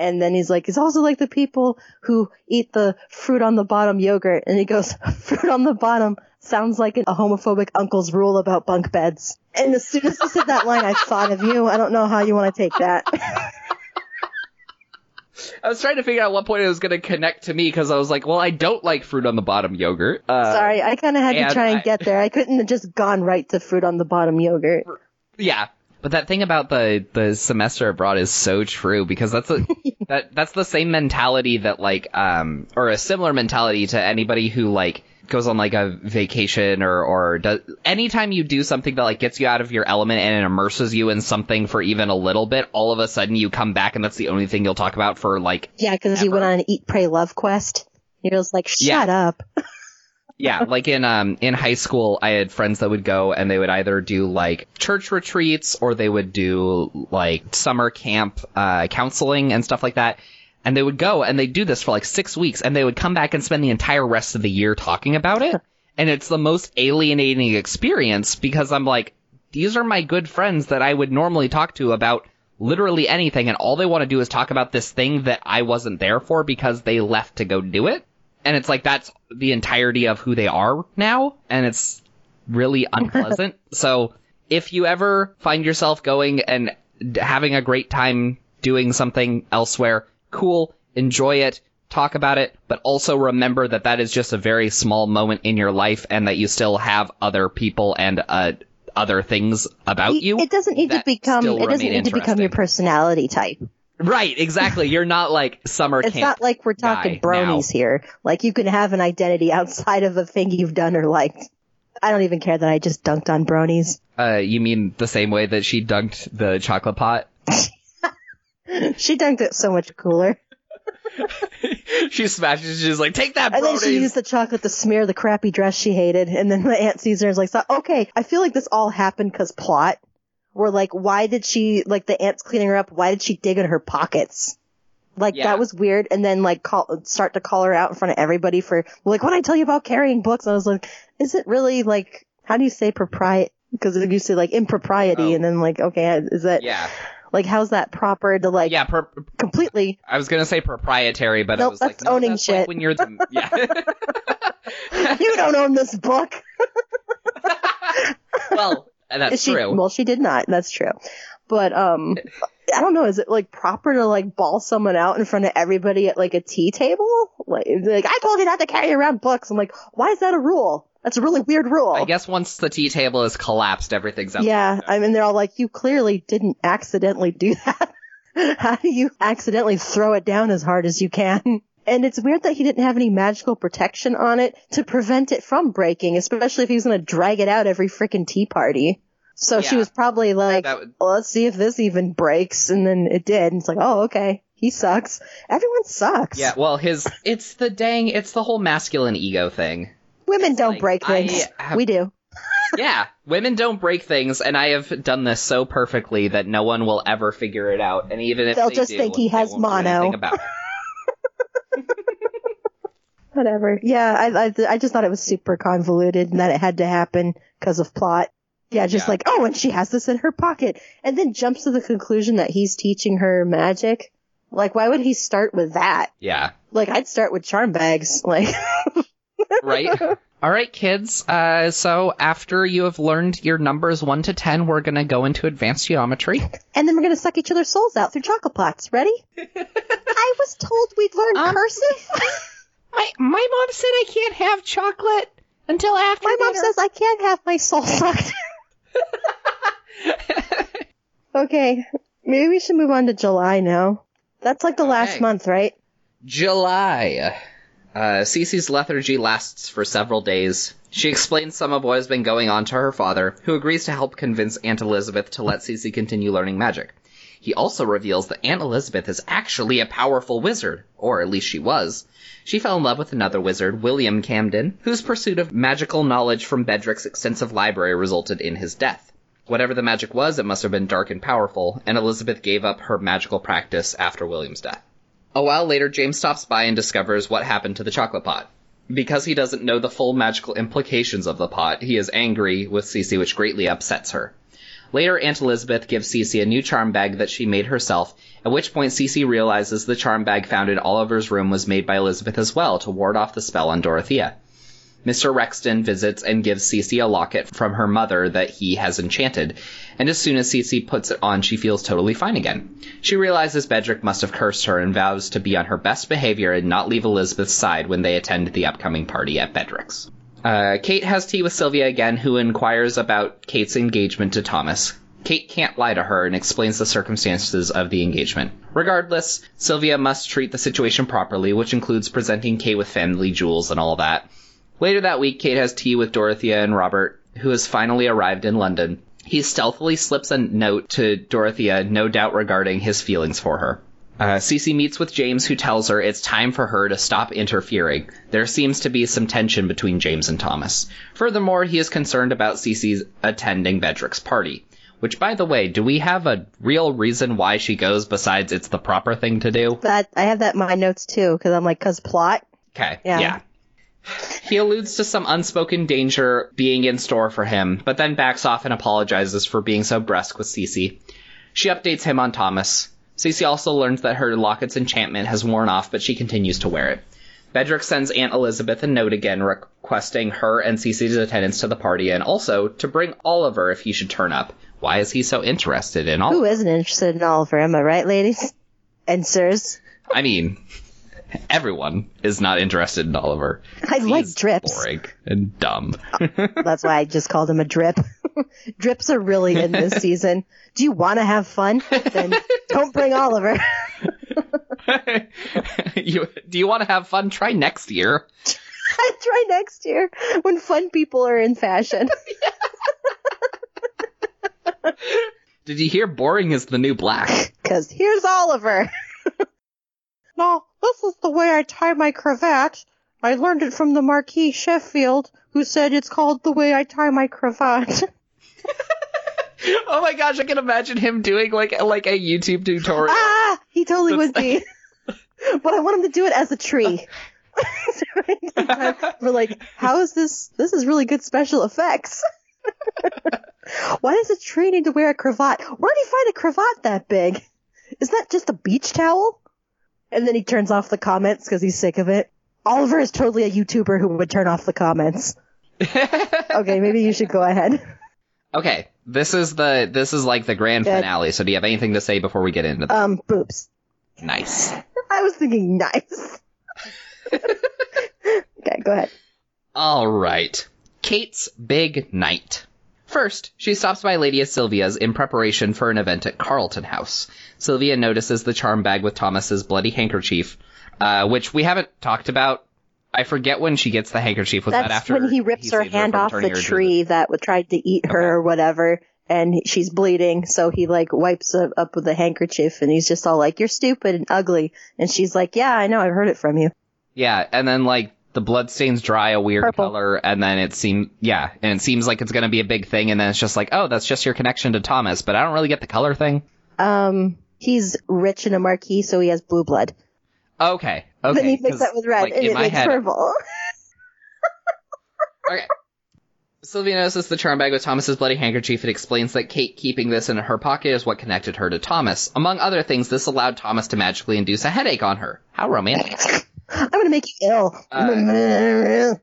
And then he's like, he's also like the people who eat the fruit on the bottom yogurt. And he goes, *laughs* fruit on the bottom sounds like a homophobic uncle's rule about bunk beds. And as soon as he said that line, I thought of you. I don't know how you want to take that. *laughs* I was trying to figure out what point it was going to connect to me because I was like, well, I don't like fruit on the bottom yogurt. Uh, Sorry, I kind of had to try and I- get there. I couldn't have just gone right to fruit on the bottom yogurt. Yeah. But that thing about the the semester abroad is so true because that's a *laughs* that that's the same mentality that like um or a similar mentality to anybody who like goes on like a vacation or or does anytime you do something that like gets you out of your element and it immerses you in something for even a little bit all of a sudden you come back and that's the only thing you'll talk about for like Yeah, because you went on an eat, pray, love quest. You're just like, shut Yeah. up. *laughs* yeah, *laughs* like in um in high school, I had friends that would go and they would either do like church retreats or they would do like summer camp uh, counseling and stuff like that. And they would go and they'd do this for like six weeks and they would come back and spend the entire rest of the year talking about it. *laughs* and it's the most alienating experience because I'm like, these are my good friends that I would normally talk to about literally anything and all they want to do is talk about this thing that I wasn't there for because they left to go do it. And it's like that's the entirety of who they are now, and it's really *laughs* unpleasant. so if you ever find yourself going and having a great time doing something elsewhere, cool, enjoy it, talk about it, but also remember that that is just a very small moment in your life and that you still have other people and uh, other things about you. It doesn't need to become. It doesn't need to become your personality type. Right, exactly. You're not like summer It's camp. not like we're talking bronies here. Like you can have an identity outside of a thing you've done or liked. I don't even care that I just dunked on bronies. Uh, you mean the same way that she dunked the chocolate pot? *laughs* She dunked it so much cooler. *laughs* she smashes. It. She's like, "Take that, And then she used the chocolate to smear the crappy dress she hated. And then my Aunt sees her and is like, okay, I feel like this all happened because plot. Where like, why did she, like the aunt's cleaning her up, why did she dig in her pockets? Like Yeah. that was weird. And then like call, start to call her out in front of everybody for, like, what I tell you about carrying books? And I was like, is it really like, how do you say propriety? Because you say like impropriety Oh. and then like, okay, is that, Yeah, like, how's that proper to like yeah. Per- completely I was gonna say proprietary, but I Nope, was like, no, owning that's like shit. when you're the *laughs* yeah. you don't own this book. *laughs* well, that's she, true. Well, she did not. That's true. But um, I don't know. Is it like proper to like ball someone out in front of everybody at like a tea table? Like, like I told you not to carry around books. I'm like, why is that a rule? That's a really weird rule. I guess once the tea table is collapsed, everything's up. Yeah, I mean, they're all like, you clearly didn't accidentally do that. *laughs* How do you accidentally throw it down as hard as you can? And it's weird that he didn't have any magical protection on it to prevent it from breaking, especially if he was going to drag it out every frickin' tea party. So she was probably like, would- well, let's see if this even breaks. And then it did. And it's like, oh, okay. He sucks. Everyone sucks. Yeah, well, his it's the dang, it's the whole masculine ego thing. Women don't like, break things. have- We do. *laughs* yeah, women don't break things, and I have done this so perfectly that no one will ever figure it out. And even if They'll they just do, think he has mono. about it. Whatever. Yeah, I, I I just thought it was super convoluted and that it had to happen because of plot. Yeah, just Yeah. like, oh, and she has this in her pocket, and then jumps to the conclusion that he's teaching her magic. Like, why would he start with that? Yeah. Like, I'd start with charm bags. Like, *laughs* right? All right, kids. Uh, so after you have learned your numbers one to ten, we're gonna go into advanced geometry. and then we're gonna suck each other's souls out through chocolate pots. Ready? *laughs* I was told we'd learn Um, cursive. *laughs* My my mom said I can't have chocolate until after My mom says I can't have my soul sucked. *laughs* okay, maybe we should move on to July now. That's like the last Okay. month, right? July. Uh, Cece's lethargy lasts for several days. She explains some of what has been going on to her father, who agrees to help convince Aunt Elizabeth to let Cece continue learning magic. He also reveals that Aunt Elizabeth is actually a powerful wizard, or at least she was. She fell in love with another wizard, William Camden, whose pursuit of magical knowledge from Bedrick's extensive library resulted in his death. Whatever the magic was, it must have been dark and powerful, and Elizabeth gave up her magical practice after William's death. A while later, James stops by and discovers what happened to the chocolate pot. Because he doesn't know the full magical implications of the pot, he is angry with Cece, which greatly upsets her. Later, Aunt Elizabeth gives Cece a new charm bag that she made herself, at which point Cece realizes the charm bag found in Oliver's room was made by Elizabeth as well to ward off the spell on Dorothea. Mr. Rexton visits and gives Cece a locket from her mother that he has enchanted, and as soon as Cece puts it on, she feels totally fine again. She realizes Bedrick must have cursed her and vows to be on her best behavior and not leave Elizabeth's side when they attend the upcoming party at Bedrick's. Uh, Kate has tea with Sylvia again, who inquires about Kate's engagement to Thomas. Kate can't lie to her and explains the circumstances of the engagement. Regardless, Sylvia must treat the situation properly, which includes presenting Kate with family jewels and all that. Later that week, Kate has tea with Dorothea and Robert, who has finally arrived in London. He stealthily slips a note to Dorothea, no doubt regarding his feelings for her. Uh, Cece meets with James, who tells her it's time for her to stop interfering. There seems to be some tension between James and Thomas. Furthermore, he is concerned about Cece's attending Bedrick's party. Which, by the way, do we have a real reason why she goes besides it's the proper thing to do? That I have that in my notes too, because I'm like, cause plot. Okay, Yeah. yeah. He alludes to some unspoken danger being in store for him, but then backs off and apologizes for being so brusque with Cece. She updates him on Thomas. Cece also learns that her locket's enchantment has worn off, but she continues to wear it. Bedrick sends Aunt Elizabeth a note again requesting her and Cece's attendance to the party and also to bring Oliver if he should turn up. Why is he so interested in Who Oliver? isn't interested in Oliver? Am I right, ladies and sirs? I mean, everyone is not interested in Oliver. I like He's drips. boring and dumb. Uh, that's why I just called him a drip. *laughs* *laughs* Drips are really in this *laughs* season. Do you want to have fun? Then don't bring Oliver. *laughs* you, do you want to have fun? Try next year. Try next year when fun people are in fashion. Did you hear boring is the new black? Cause here's Oliver. no, this is the way I tie my cravat. I learned it from the Marquis Schofield, who said it's called the way I tie my cravat. *laughs* oh my gosh, I can imagine him doing like like a YouTube tutorial. ah, he totally would be. *laughs* but I want him to do it as a tree. *laughs* We're like, how is this? This is really good special effects. Why does a tree need to wear a cravat? Where did he find a cravat that big? Is that just a beach towel? And then he turns off the comments because he's sick of it. Oliver is totally a YouTuber who would turn off the comments. Okay, maybe you should go ahead. Okay, this is the this is like the grand Good. finale. So do you have anything to say before we get into that? Um, boobs. nice. *laughs* I was thinking nice. *laughs* okay, go ahead. All right. Kate's big night. First, she stops by Lady Sylvia's in preparation for an event at Carlton House. Sylvia notices the charm bag with Thomas's bloody handkerchief, uh, which we haven't talked about. I forget when she gets the handkerchief. Was that That's after when he rips her hand from off the her tree that tried to eat her Okay. or whatever, and she's bleeding. So he like wipes it up with a handkerchief, and he's just all like, "You're stupid and ugly," and she's like, "Yeah, I know, I've heard it from you." Yeah, and then like the blood stains dry a weird Purple. color, and then it seems yeah, and it seems like it's gonna be a big thing, and then it's just like, oh, that's just your connection to Thomas, but I don't really get the color thing. Um, he's rich and a marquis, so he has blue blood. Okay, okay. then he makes 'cause, that with red, like, and it makes head, purple. *laughs* Okay. Sylvia notices the charm bag with Thomas's bloody handkerchief and explains that Kate keeping this in her pocket is what connected her to Thomas. Among other things, this allowed Thomas to magically induce a headache on her. How romantic. I'm gonna make you ill. Uh,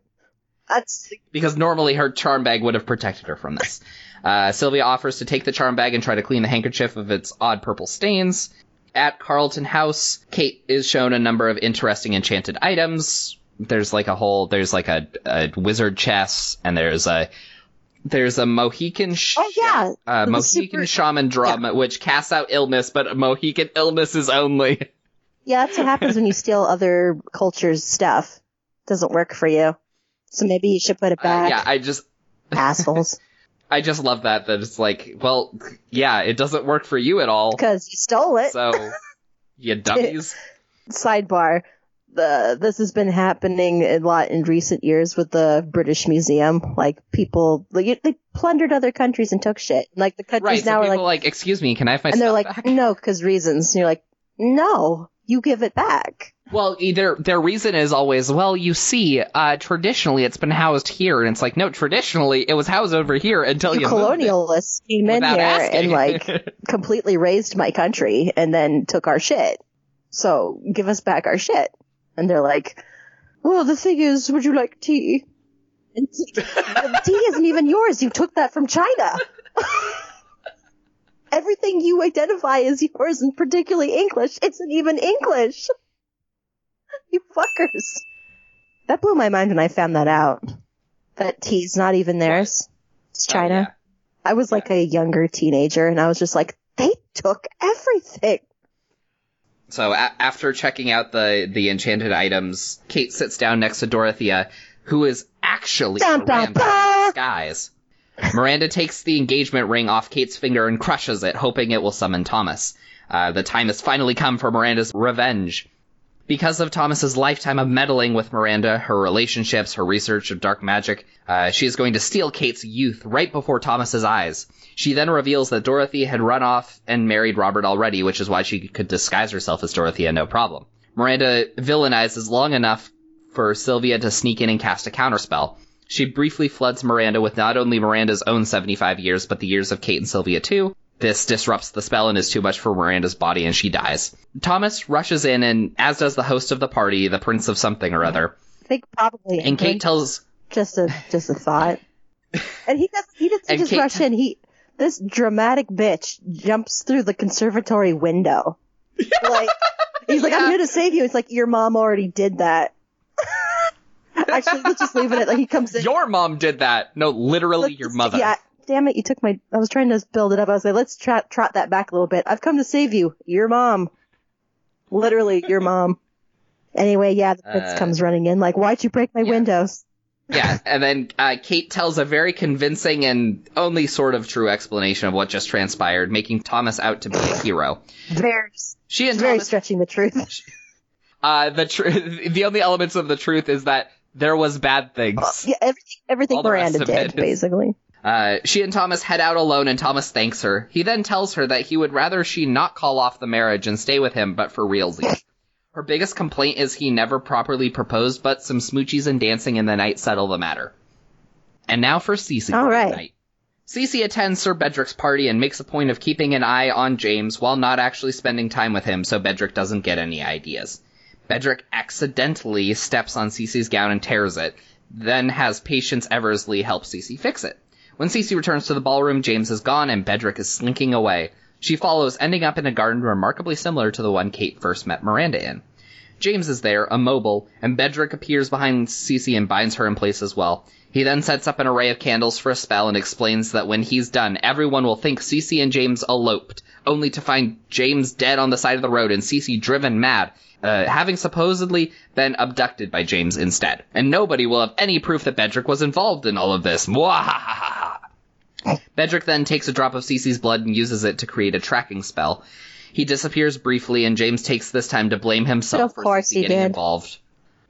That's because normally her charm bag would have protected her from this. Uh, Sylvia offers to take the charm bag and try to clean the handkerchief of its odd purple stains. At Carlton House, Kate is shown a number of interesting enchanted items. There's like a whole, there's like a, a wizard chess, and there's a, there's a Mohican sh- Oh, yeah. uh, Mohican super- shaman drum, which casts out illness, but Mohican illnesses only. *laughs* yeah. That's what happens when you steal other cultures' stuff. Doesn't work for you. So maybe you should put it Uh, back, yeah, I just, assholes. *laughs* I just love that, that it's like, well, yeah, it doesn't work for you at all. Because you stole it. So, you *laughs* dummies. Sidebar. The, this has been happening a lot in recent years with the British Museum. Like people, like they plundered other countries and took shit. Like the countries Right, now so are people like, like, excuse me, can I have my and they're like, back? no, because reasons. And you're like, no, you give it back. Well, their their reason is always, well, you see, uh, traditionally it's been housed here, and it's like, no, traditionally it was housed over here until you, you colonialists came in here asking. and like *laughs* completely razed my country and then took our shit. So give us back our shit. And they're like, well, the thing is, would you like tea? And tea, *laughs* tea isn't even yours. You took that from China. *laughs* Everything you identify as yours, and particularly English, isn't even English. You fuckers. That blew my mind when I found that out. That tea's not even theirs. It's China. Oh, yeah. I was like a younger teenager and I was just like, they took everything. So a- after checking out the the enchanted items, Kate sits down next to Dorothea, who is actually Dum, dum, Miranda in disguise. Miranda takes the engagement ring off Kate's finger and crushes it, hoping it will summon Thomas. Uh, the time has finally come for Miranda's revenge. Because of Thomas's lifetime of meddling with Miranda, her relationships, her research of dark magic, uh, she is going to steal Kate's youth right before Thomas's eyes. She then reveals that Dorothy had run off and married Robert already, which is why she could disguise herself as Dorothea no problem. Miranda villainizes long enough for Sylvia to sneak in and cast a counterspell. She briefly floods Miranda with not only Miranda's own 75 years, but the years of Kate and Sylvia too. This disrupts the spell and is too much for Miranda's body, and she dies. Thomas rushes in, and as does the host of the party, the Prince of something or other. I think probably. And Kate tells just a just a thought. And he does he doesn't just Kate- rush in. He this dramatic bitch jumps through the conservatory window. *laughs* Like he's like, I'm here to save you. It's like your mom already did that. *laughs* Actually, let's just leave it at like he comes in. your mom did that. No, literally Let's your just- mother. Yeah. Damn it! You took my. I was trying to build it up. I was like, let's trot trot that back a little bit. I've come to save you. Your mom. Literally, your mom. Anyway, yeah, the prince Uh, comes running in like, why'd you break my yeah. windows? Yeah, and then uh, Kate tells a very convincing and only sort of true explanation of what just transpired, making Thomas out to be a hero. Very, She and very Thomas stretching the truth. *laughs* Uh, the tr- the only elements of the truth is that there was bad things. Yeah, everything, everything Miranda did, basically. Uh, she and Thomas head out alone, and Thomas thanks her. He then tells her that he would rather she not call off the marriage and stay with him, but for realsies. *laughs* Her biggest complaint is he never properly proposed, but some smoochies and dancing in the night settle the matter. And now for Cece. All for night. Cece attends Sir Bedrick's party and makes a point of keeping an eye on James while not actually spending time with him so Bedrick doesn't get any ideas. Bedrick accidentally steps on Cece's gown and tears it, then has Patience Eversley help Cece fix it. When Cece returns to the ballroom, James is gone and Bedrick is slinking away. She follows, ending up in a garden remarkably similar to the one Kate first met Miranda in. James is there, immobile, and Bedrick appears behind Cece and binds her in place as well. He then sets up an array of candles for a spell and explains that when he's done, everyone will think Cece and James eloped, only to find James dead on the side of the road and Cece driven mad, uh, having supposedly been abducted by James instead. And nobody will have any proof that Bedrick was involved in all of this. Mwahahaha. Bedrick then takes a drop of Cece's blood and uses it to create a tracking spell. He disappears briefly, and James takes this time to blame himself of for course Cece he getting did. involved.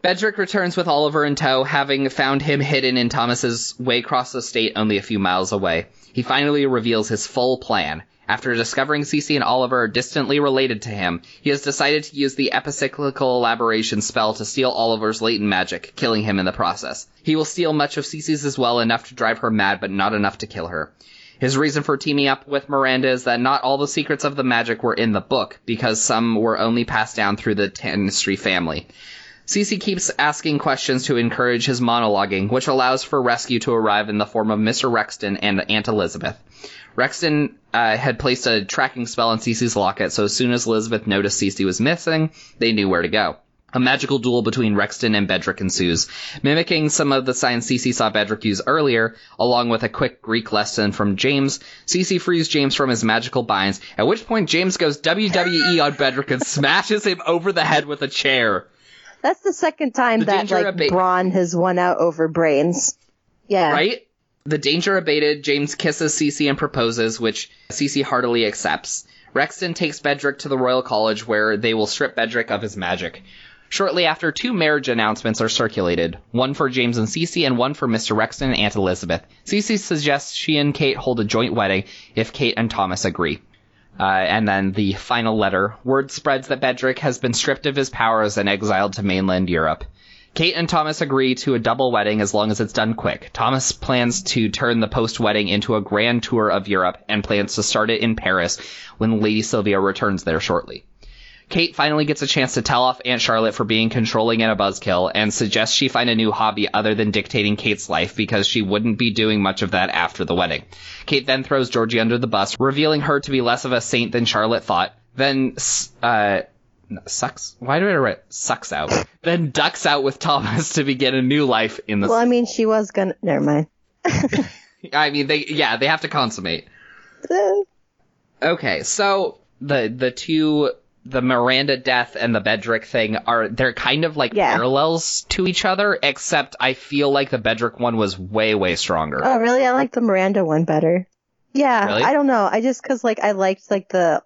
Bedrick returns with Oliver in tow, having found him hidden in Thomas's way across the state only a few miles away. He finally reveals his full plan. After discovering Cece and Oliver are distantly related to him, he has decided to use the epicyclical elaboration spell to steal Oliver's latent magic, killing him in the process. He will steal much of Cece's as well, enough to drive her mad, but not enough to kill her. His reason for teaming up with Miranda is that not all the secrets of the magic were in the book, because some were only passed down through the Tanistry family. Cece keeps asking questions to encourage his monologuing, which allows for rescue to arrive in the form of Mr. Rexton and Aunt Elizabeth. Rexton uh, had placed a tracking spell on Cece's locket, so as soon as Elizabeth noticed Cece was missing, they knew where to go. A magical duel between Rexton and Bedrick ensues, mimicking some of the signs Cece saw Bedrick use earlier, along with a quick Greek lesson from James. Cece frees James from his magical binds, at which point James goes WWE on Bedrick and smashes him over the head with a chair. That's the second time The that like abate- brawn has won out over Brains. Yeah. Right? The danger abated, James kisses Cece and proposes, which Cece heartily accepts. Rexton takes Bedrick to the Royal College where they will strip Bedrick of his magic. Shortly after, two marriage announcements are circulated, one for James and Cece and one for Mr. Rexton and Aunt Elizabeth. Cece suggests she and Kate hold a joint wedding if Kate and Thomas agree. Uh, and then the final letter. Word spreads that Bedrick has been stripped of his powers and exiled to mainland Europe. Kate and Thomas agree to a double wedding as long as it's done quick. Thomas plans to turn the post wedding into a grand tour of Europe and plans to start it in Paris when Lady Sylvia returns there shortly. Kate finally gets a chance to tell off Aunt Charlotte for being controlling and a buzzkill and suggests she find a new hobby other than dictating Kate's life because she wouldn't be doing much of that after the wedding. Kate then throws Georgie under the bus, revealing her to be less of a saint than Charlotte thought. Then, uh, sucks. Why do I write sucks out? then ducks out with Thomas *laughs* to begin a new life in the. Well, I mean, she was gonna. Never mind. *laughs* *laughs* I mean, they yeah, they have to consummate. Uh. Okay, so the the two the Miranda death and the Bedrick thing are they're kind of like Yeah. parallels to each other, except I feel like the Bedrick one was way way stronger. Oh, really? I like the Miranda one better. Yeah, Really? I don't know. I just cause like I liked like the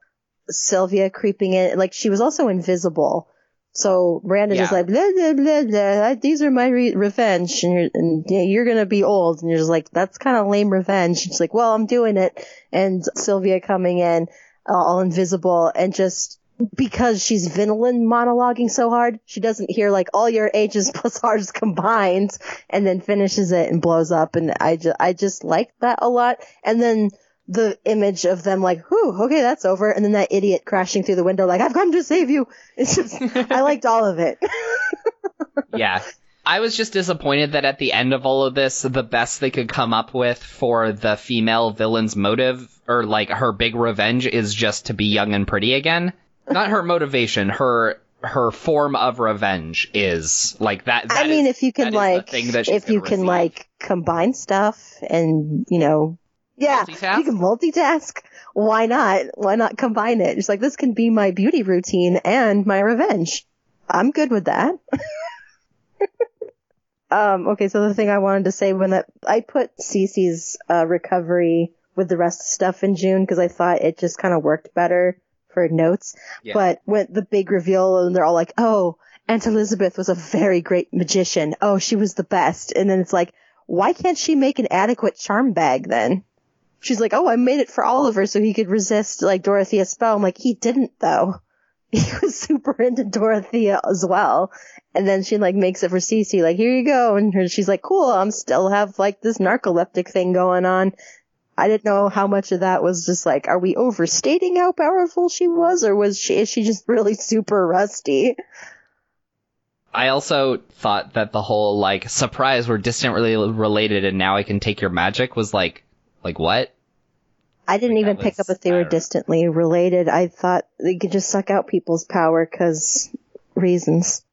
Sylvia creeping in. Like she was also invisible. So Miranda just like blah blah blah blah. These are my re- revenge, and you're and yeah, you're gonna be old, and you're just like that's kind of lame revenge. She's like, well, I'm doing it, and Sylvia coming in uh, all invisible and just because she's villain monologuing so hard, she doesn't hear like all your ages *laughs* plus ours combined and then finishes it and blows up. And I just, I just like that a lot. And then the image of them like, whew, okay, that's over. And then that idiot crashing through the window like, I've come to save you. It's just, I *laughs* liked all of it. yeah. I was just disappointed that at the end of all of this, the best they could come up with for the female villain's motive, or like her big revenge, is just to be young and pretty again. Not her motivation, her her form of revenge is like that. I mean, is- if you can like, that if you gonna can receive. like combine stuff and, you know, yeah, Multitask? you can multitask. Why not? Why not combine it? It's like, this can be my beauty routine and my revenge. I'm good with that. *laughs* um, okay, so the thing I wanted to say when that, I put Cece's, uh, recovery with the rest of stuff in June because I thought it just kind of worked better for notes. Yeah. But when the big reveal and they're all like, oh, Aunt Elizabeth was a very great magician. Oh, she was the best. And then it's like, why can't she make an adequate charm bag then? She's like, oh, I made it for Oliver so he could resist like Dorothea's spell. I'm like, he didn't though. *laughs* He was super into Dorothea as well. And then she like makes it for Cece, like, here you go. And her, she's like, cool, I'm still have like this narcoleptic thing going on. I didn't know how much of that was just like, are we overstating how powerful she was, or was she is she just really super rusty? I also thought that the whole like surprise we're distantly related and now I can take your magic was like like what? I didn't Like, even pick was- up if they were distantly related. I thought they could just suck out people's power because reasons.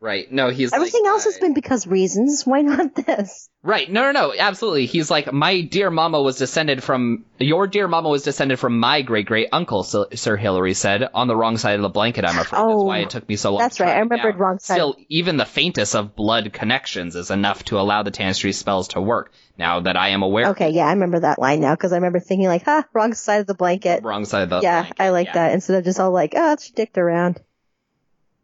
Right. No, he's Everything like, else has uh, been because reasons. *laughs* Why not this? Right. No, no, no. Absolutely. He's like, my dear mama was descended from, your dear mama was descended from my great great uncle, Sir Sir Hilary said, on the wrong side of the blanket, I'm afraid. Oh, that's why it took me so long. that's right. I remembered down. wrong side. Still, even the faintest of blood connections is enough to allow the Tanistry spells to work. Now that I am aware Okay, yeah, I remember that line now because I remember thinking like, "Ha, wrong side of the blanket." wrong side of the yeah, blanket. I like Yeah. that instead of just all like, "Oh, it's dicked around."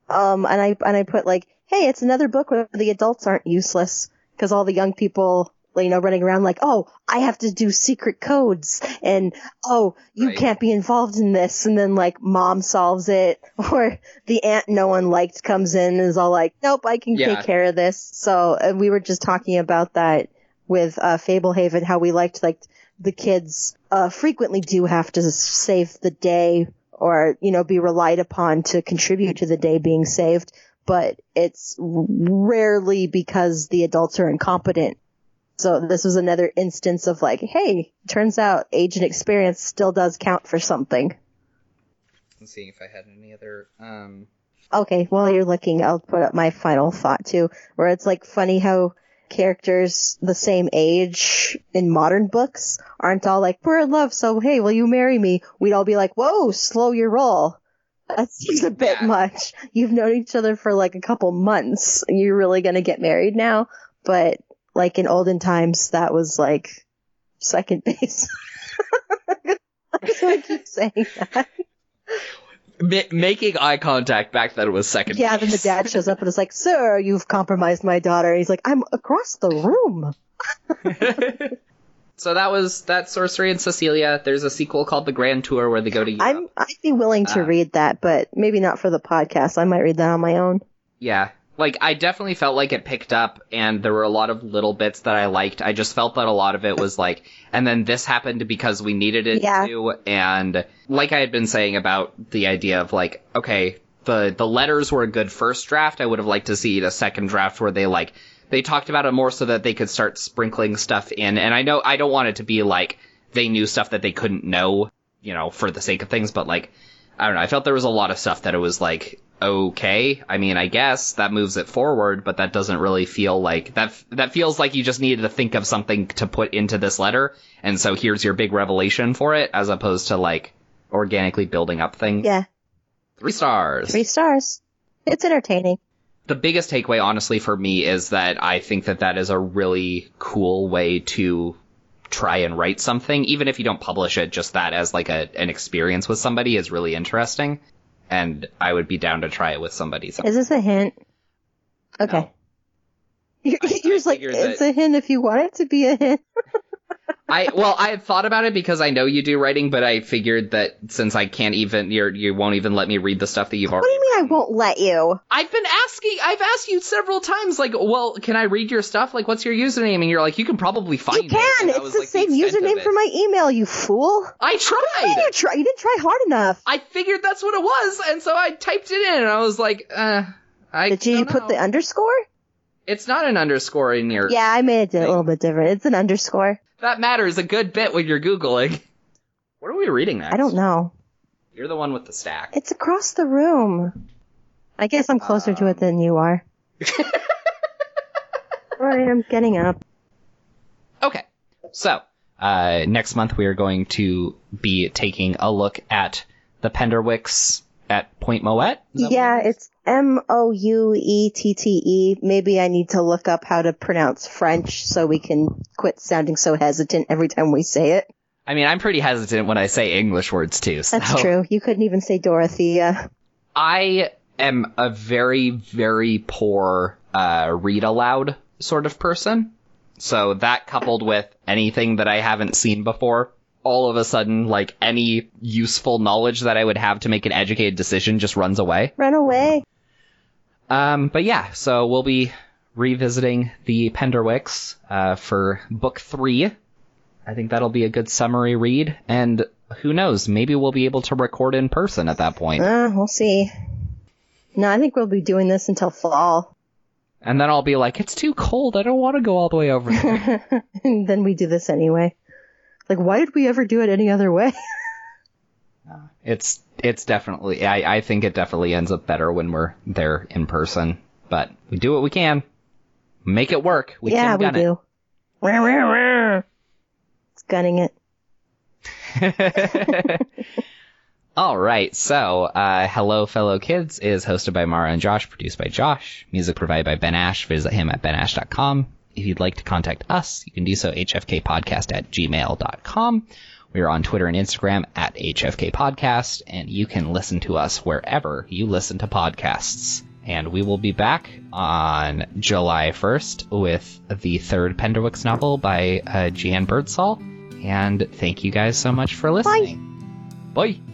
Um, and I and I put like, "Hey, it's another book where the adults aren't useless because all the young people." You know, running around like, oh, I have to do secret codes, and oh, you Right. can't be involved in this, and then like mom solves it, *laughs* or the aunt no one liked comes in and is all like, nope, I can Yeah. take care of this. So uh, we were just talking about that with uh, Fablehaven, how we liked like the kids uh, frequently do have to save the day or you know be relied upon to contribute to the day being saved, but it's rarely because the adults are incompetent. So this was another instance of like, hey, turns out age and experience still does count for something. Let's see if I had any other. Um, Okay, while you're looking, I'll put up my final thought too, where it's like funny how characters the same age in modern books aren't all like, we're in love, so hey, will you marry me? We'd all be like, whoa, slow your roll. That seems a bit Yeah. much. You've known each other for like a couple months. You're really gonna get married now? But like in olden times, that was like second base. so *laughs* I keep saying that. Ma- making eye contact back then was second. Yeah, then the dad shows up and is like, Sir, you've compromised my daughter. And he's like, I'm across the room. *laughs* *laughs* So that was that Sorcery and Cecelia. There's a sequel called The Grand Tour where they go to Europe. I'm I'd be willing to Uh, read that, but maybe not for the podcast. I might read that on my own. Yeah. Like, I definitely felt like it picked up, and there were a lot of little bits that I liked. I just felt that a lot of it was like, and then this happened because we needed it Yeah. to, and like I had been saying about the idea of like, okay, the, the letters were a good first draft. I would have liked to see a second draft where they like, they talked about it more so that they could start sprinkling stuff in, and I know, I don't want it to be like, they knew stuff that they couldn't know, you know, for the sake of things, but like, I don't know. I felt there was a lot of stuff that it was like, okay. I mean, I guess that moves it forward, but that doesn't really feel like that. That feels like you just needed to think of something to put into this letter, and so here's your big revelation for it, as opposed to like organically building up things. Yeah, Three stars. three stars. It's entertaining. the biggest takeaway, honestly, for me is that I think that that is a really cool way to try and write something, even if you don't publish it. Just that as like a an experience with somebody is really interesting, and I would be down to try it with somebody. So. Is this a hint? Okay. No. You're, I- *laughs* you're I just like, it's that- a hint if you want it to be a hint. *laughs* I well, I had thought about it because I know you do writing, but I figured that since I can't even, you're, you won't even let me read the stuff that you've already. What do you mean I won't let you? I've been asking. I've asked you several times, like, well, can I read your stuff? Like, what's your username? And you're like, you can probably find You it. can. That It's the like, same of username for my email, you fool. I You tried. didn't try. You didn't try hard enough. I figured that's what it was, and so I typed it in, and I was like, uh, I. Did you put know. the underscore? It's not an underscore in your. Yeah, I made it a little bit different. It's an underscore. That matters a good bit when you're googling. What are we reading next? I don't know. You're the one with the stack. It's across the room. I guess I'm closer to it than you are. *laughs* Alright, I'm getting up. Okay. So, uh, next month we are going to be taking a look at the Penderwicks at Point Mouette. Is that what Yeah, it it's M O U E T T E. Maybe I need to look up how to pronounce French so we can quit sounding so hesitant every time we say it. I mean, I'm pretty hesitant when I say English words too. So That's true. You couldn't even say Dorothea. I am a very, very poor uh, read aloud sort of person. So that coupled with anything that I haven't seen before, all of a sudden, like any useful knowledge that I would have to make an educated decision just runs away. Run away. Um, but yeah, so we'll be revisiting the Penderwicks uh, for book three. I think that'll be a good summary read, and who knows, maybe we'll be able to record in person at that point. Uh, we'll see. No, I think we'll be doing this until fall. And then I'll be like, it's too cold, I don't want to go all the way over there. and *laughs* then we do this anyway. Like, why did we ever do it any other way? *laughs* it's it's definitely, I, I think it definitely ends up better when we're there in person. But we do what we can. Make it work. We yeah, we do. It's gunning it. it. *laughs* All right, so uh, Hello Fellow Kids is hosted by Mara and Josh, produced by Josh, music provided by Ben Ash. Visit him at benash.com. If you'd like to contact us, you can do so hfkpodcast at gmail.com. We are on Twitter and Instagram at HFK Podcast, and you can listen to us wherever you listen to podcasts. And we will be back on July 1st with the third Penderwicks novel by uh, Jan Birdsall. And thank you guys so much for listening. Bye.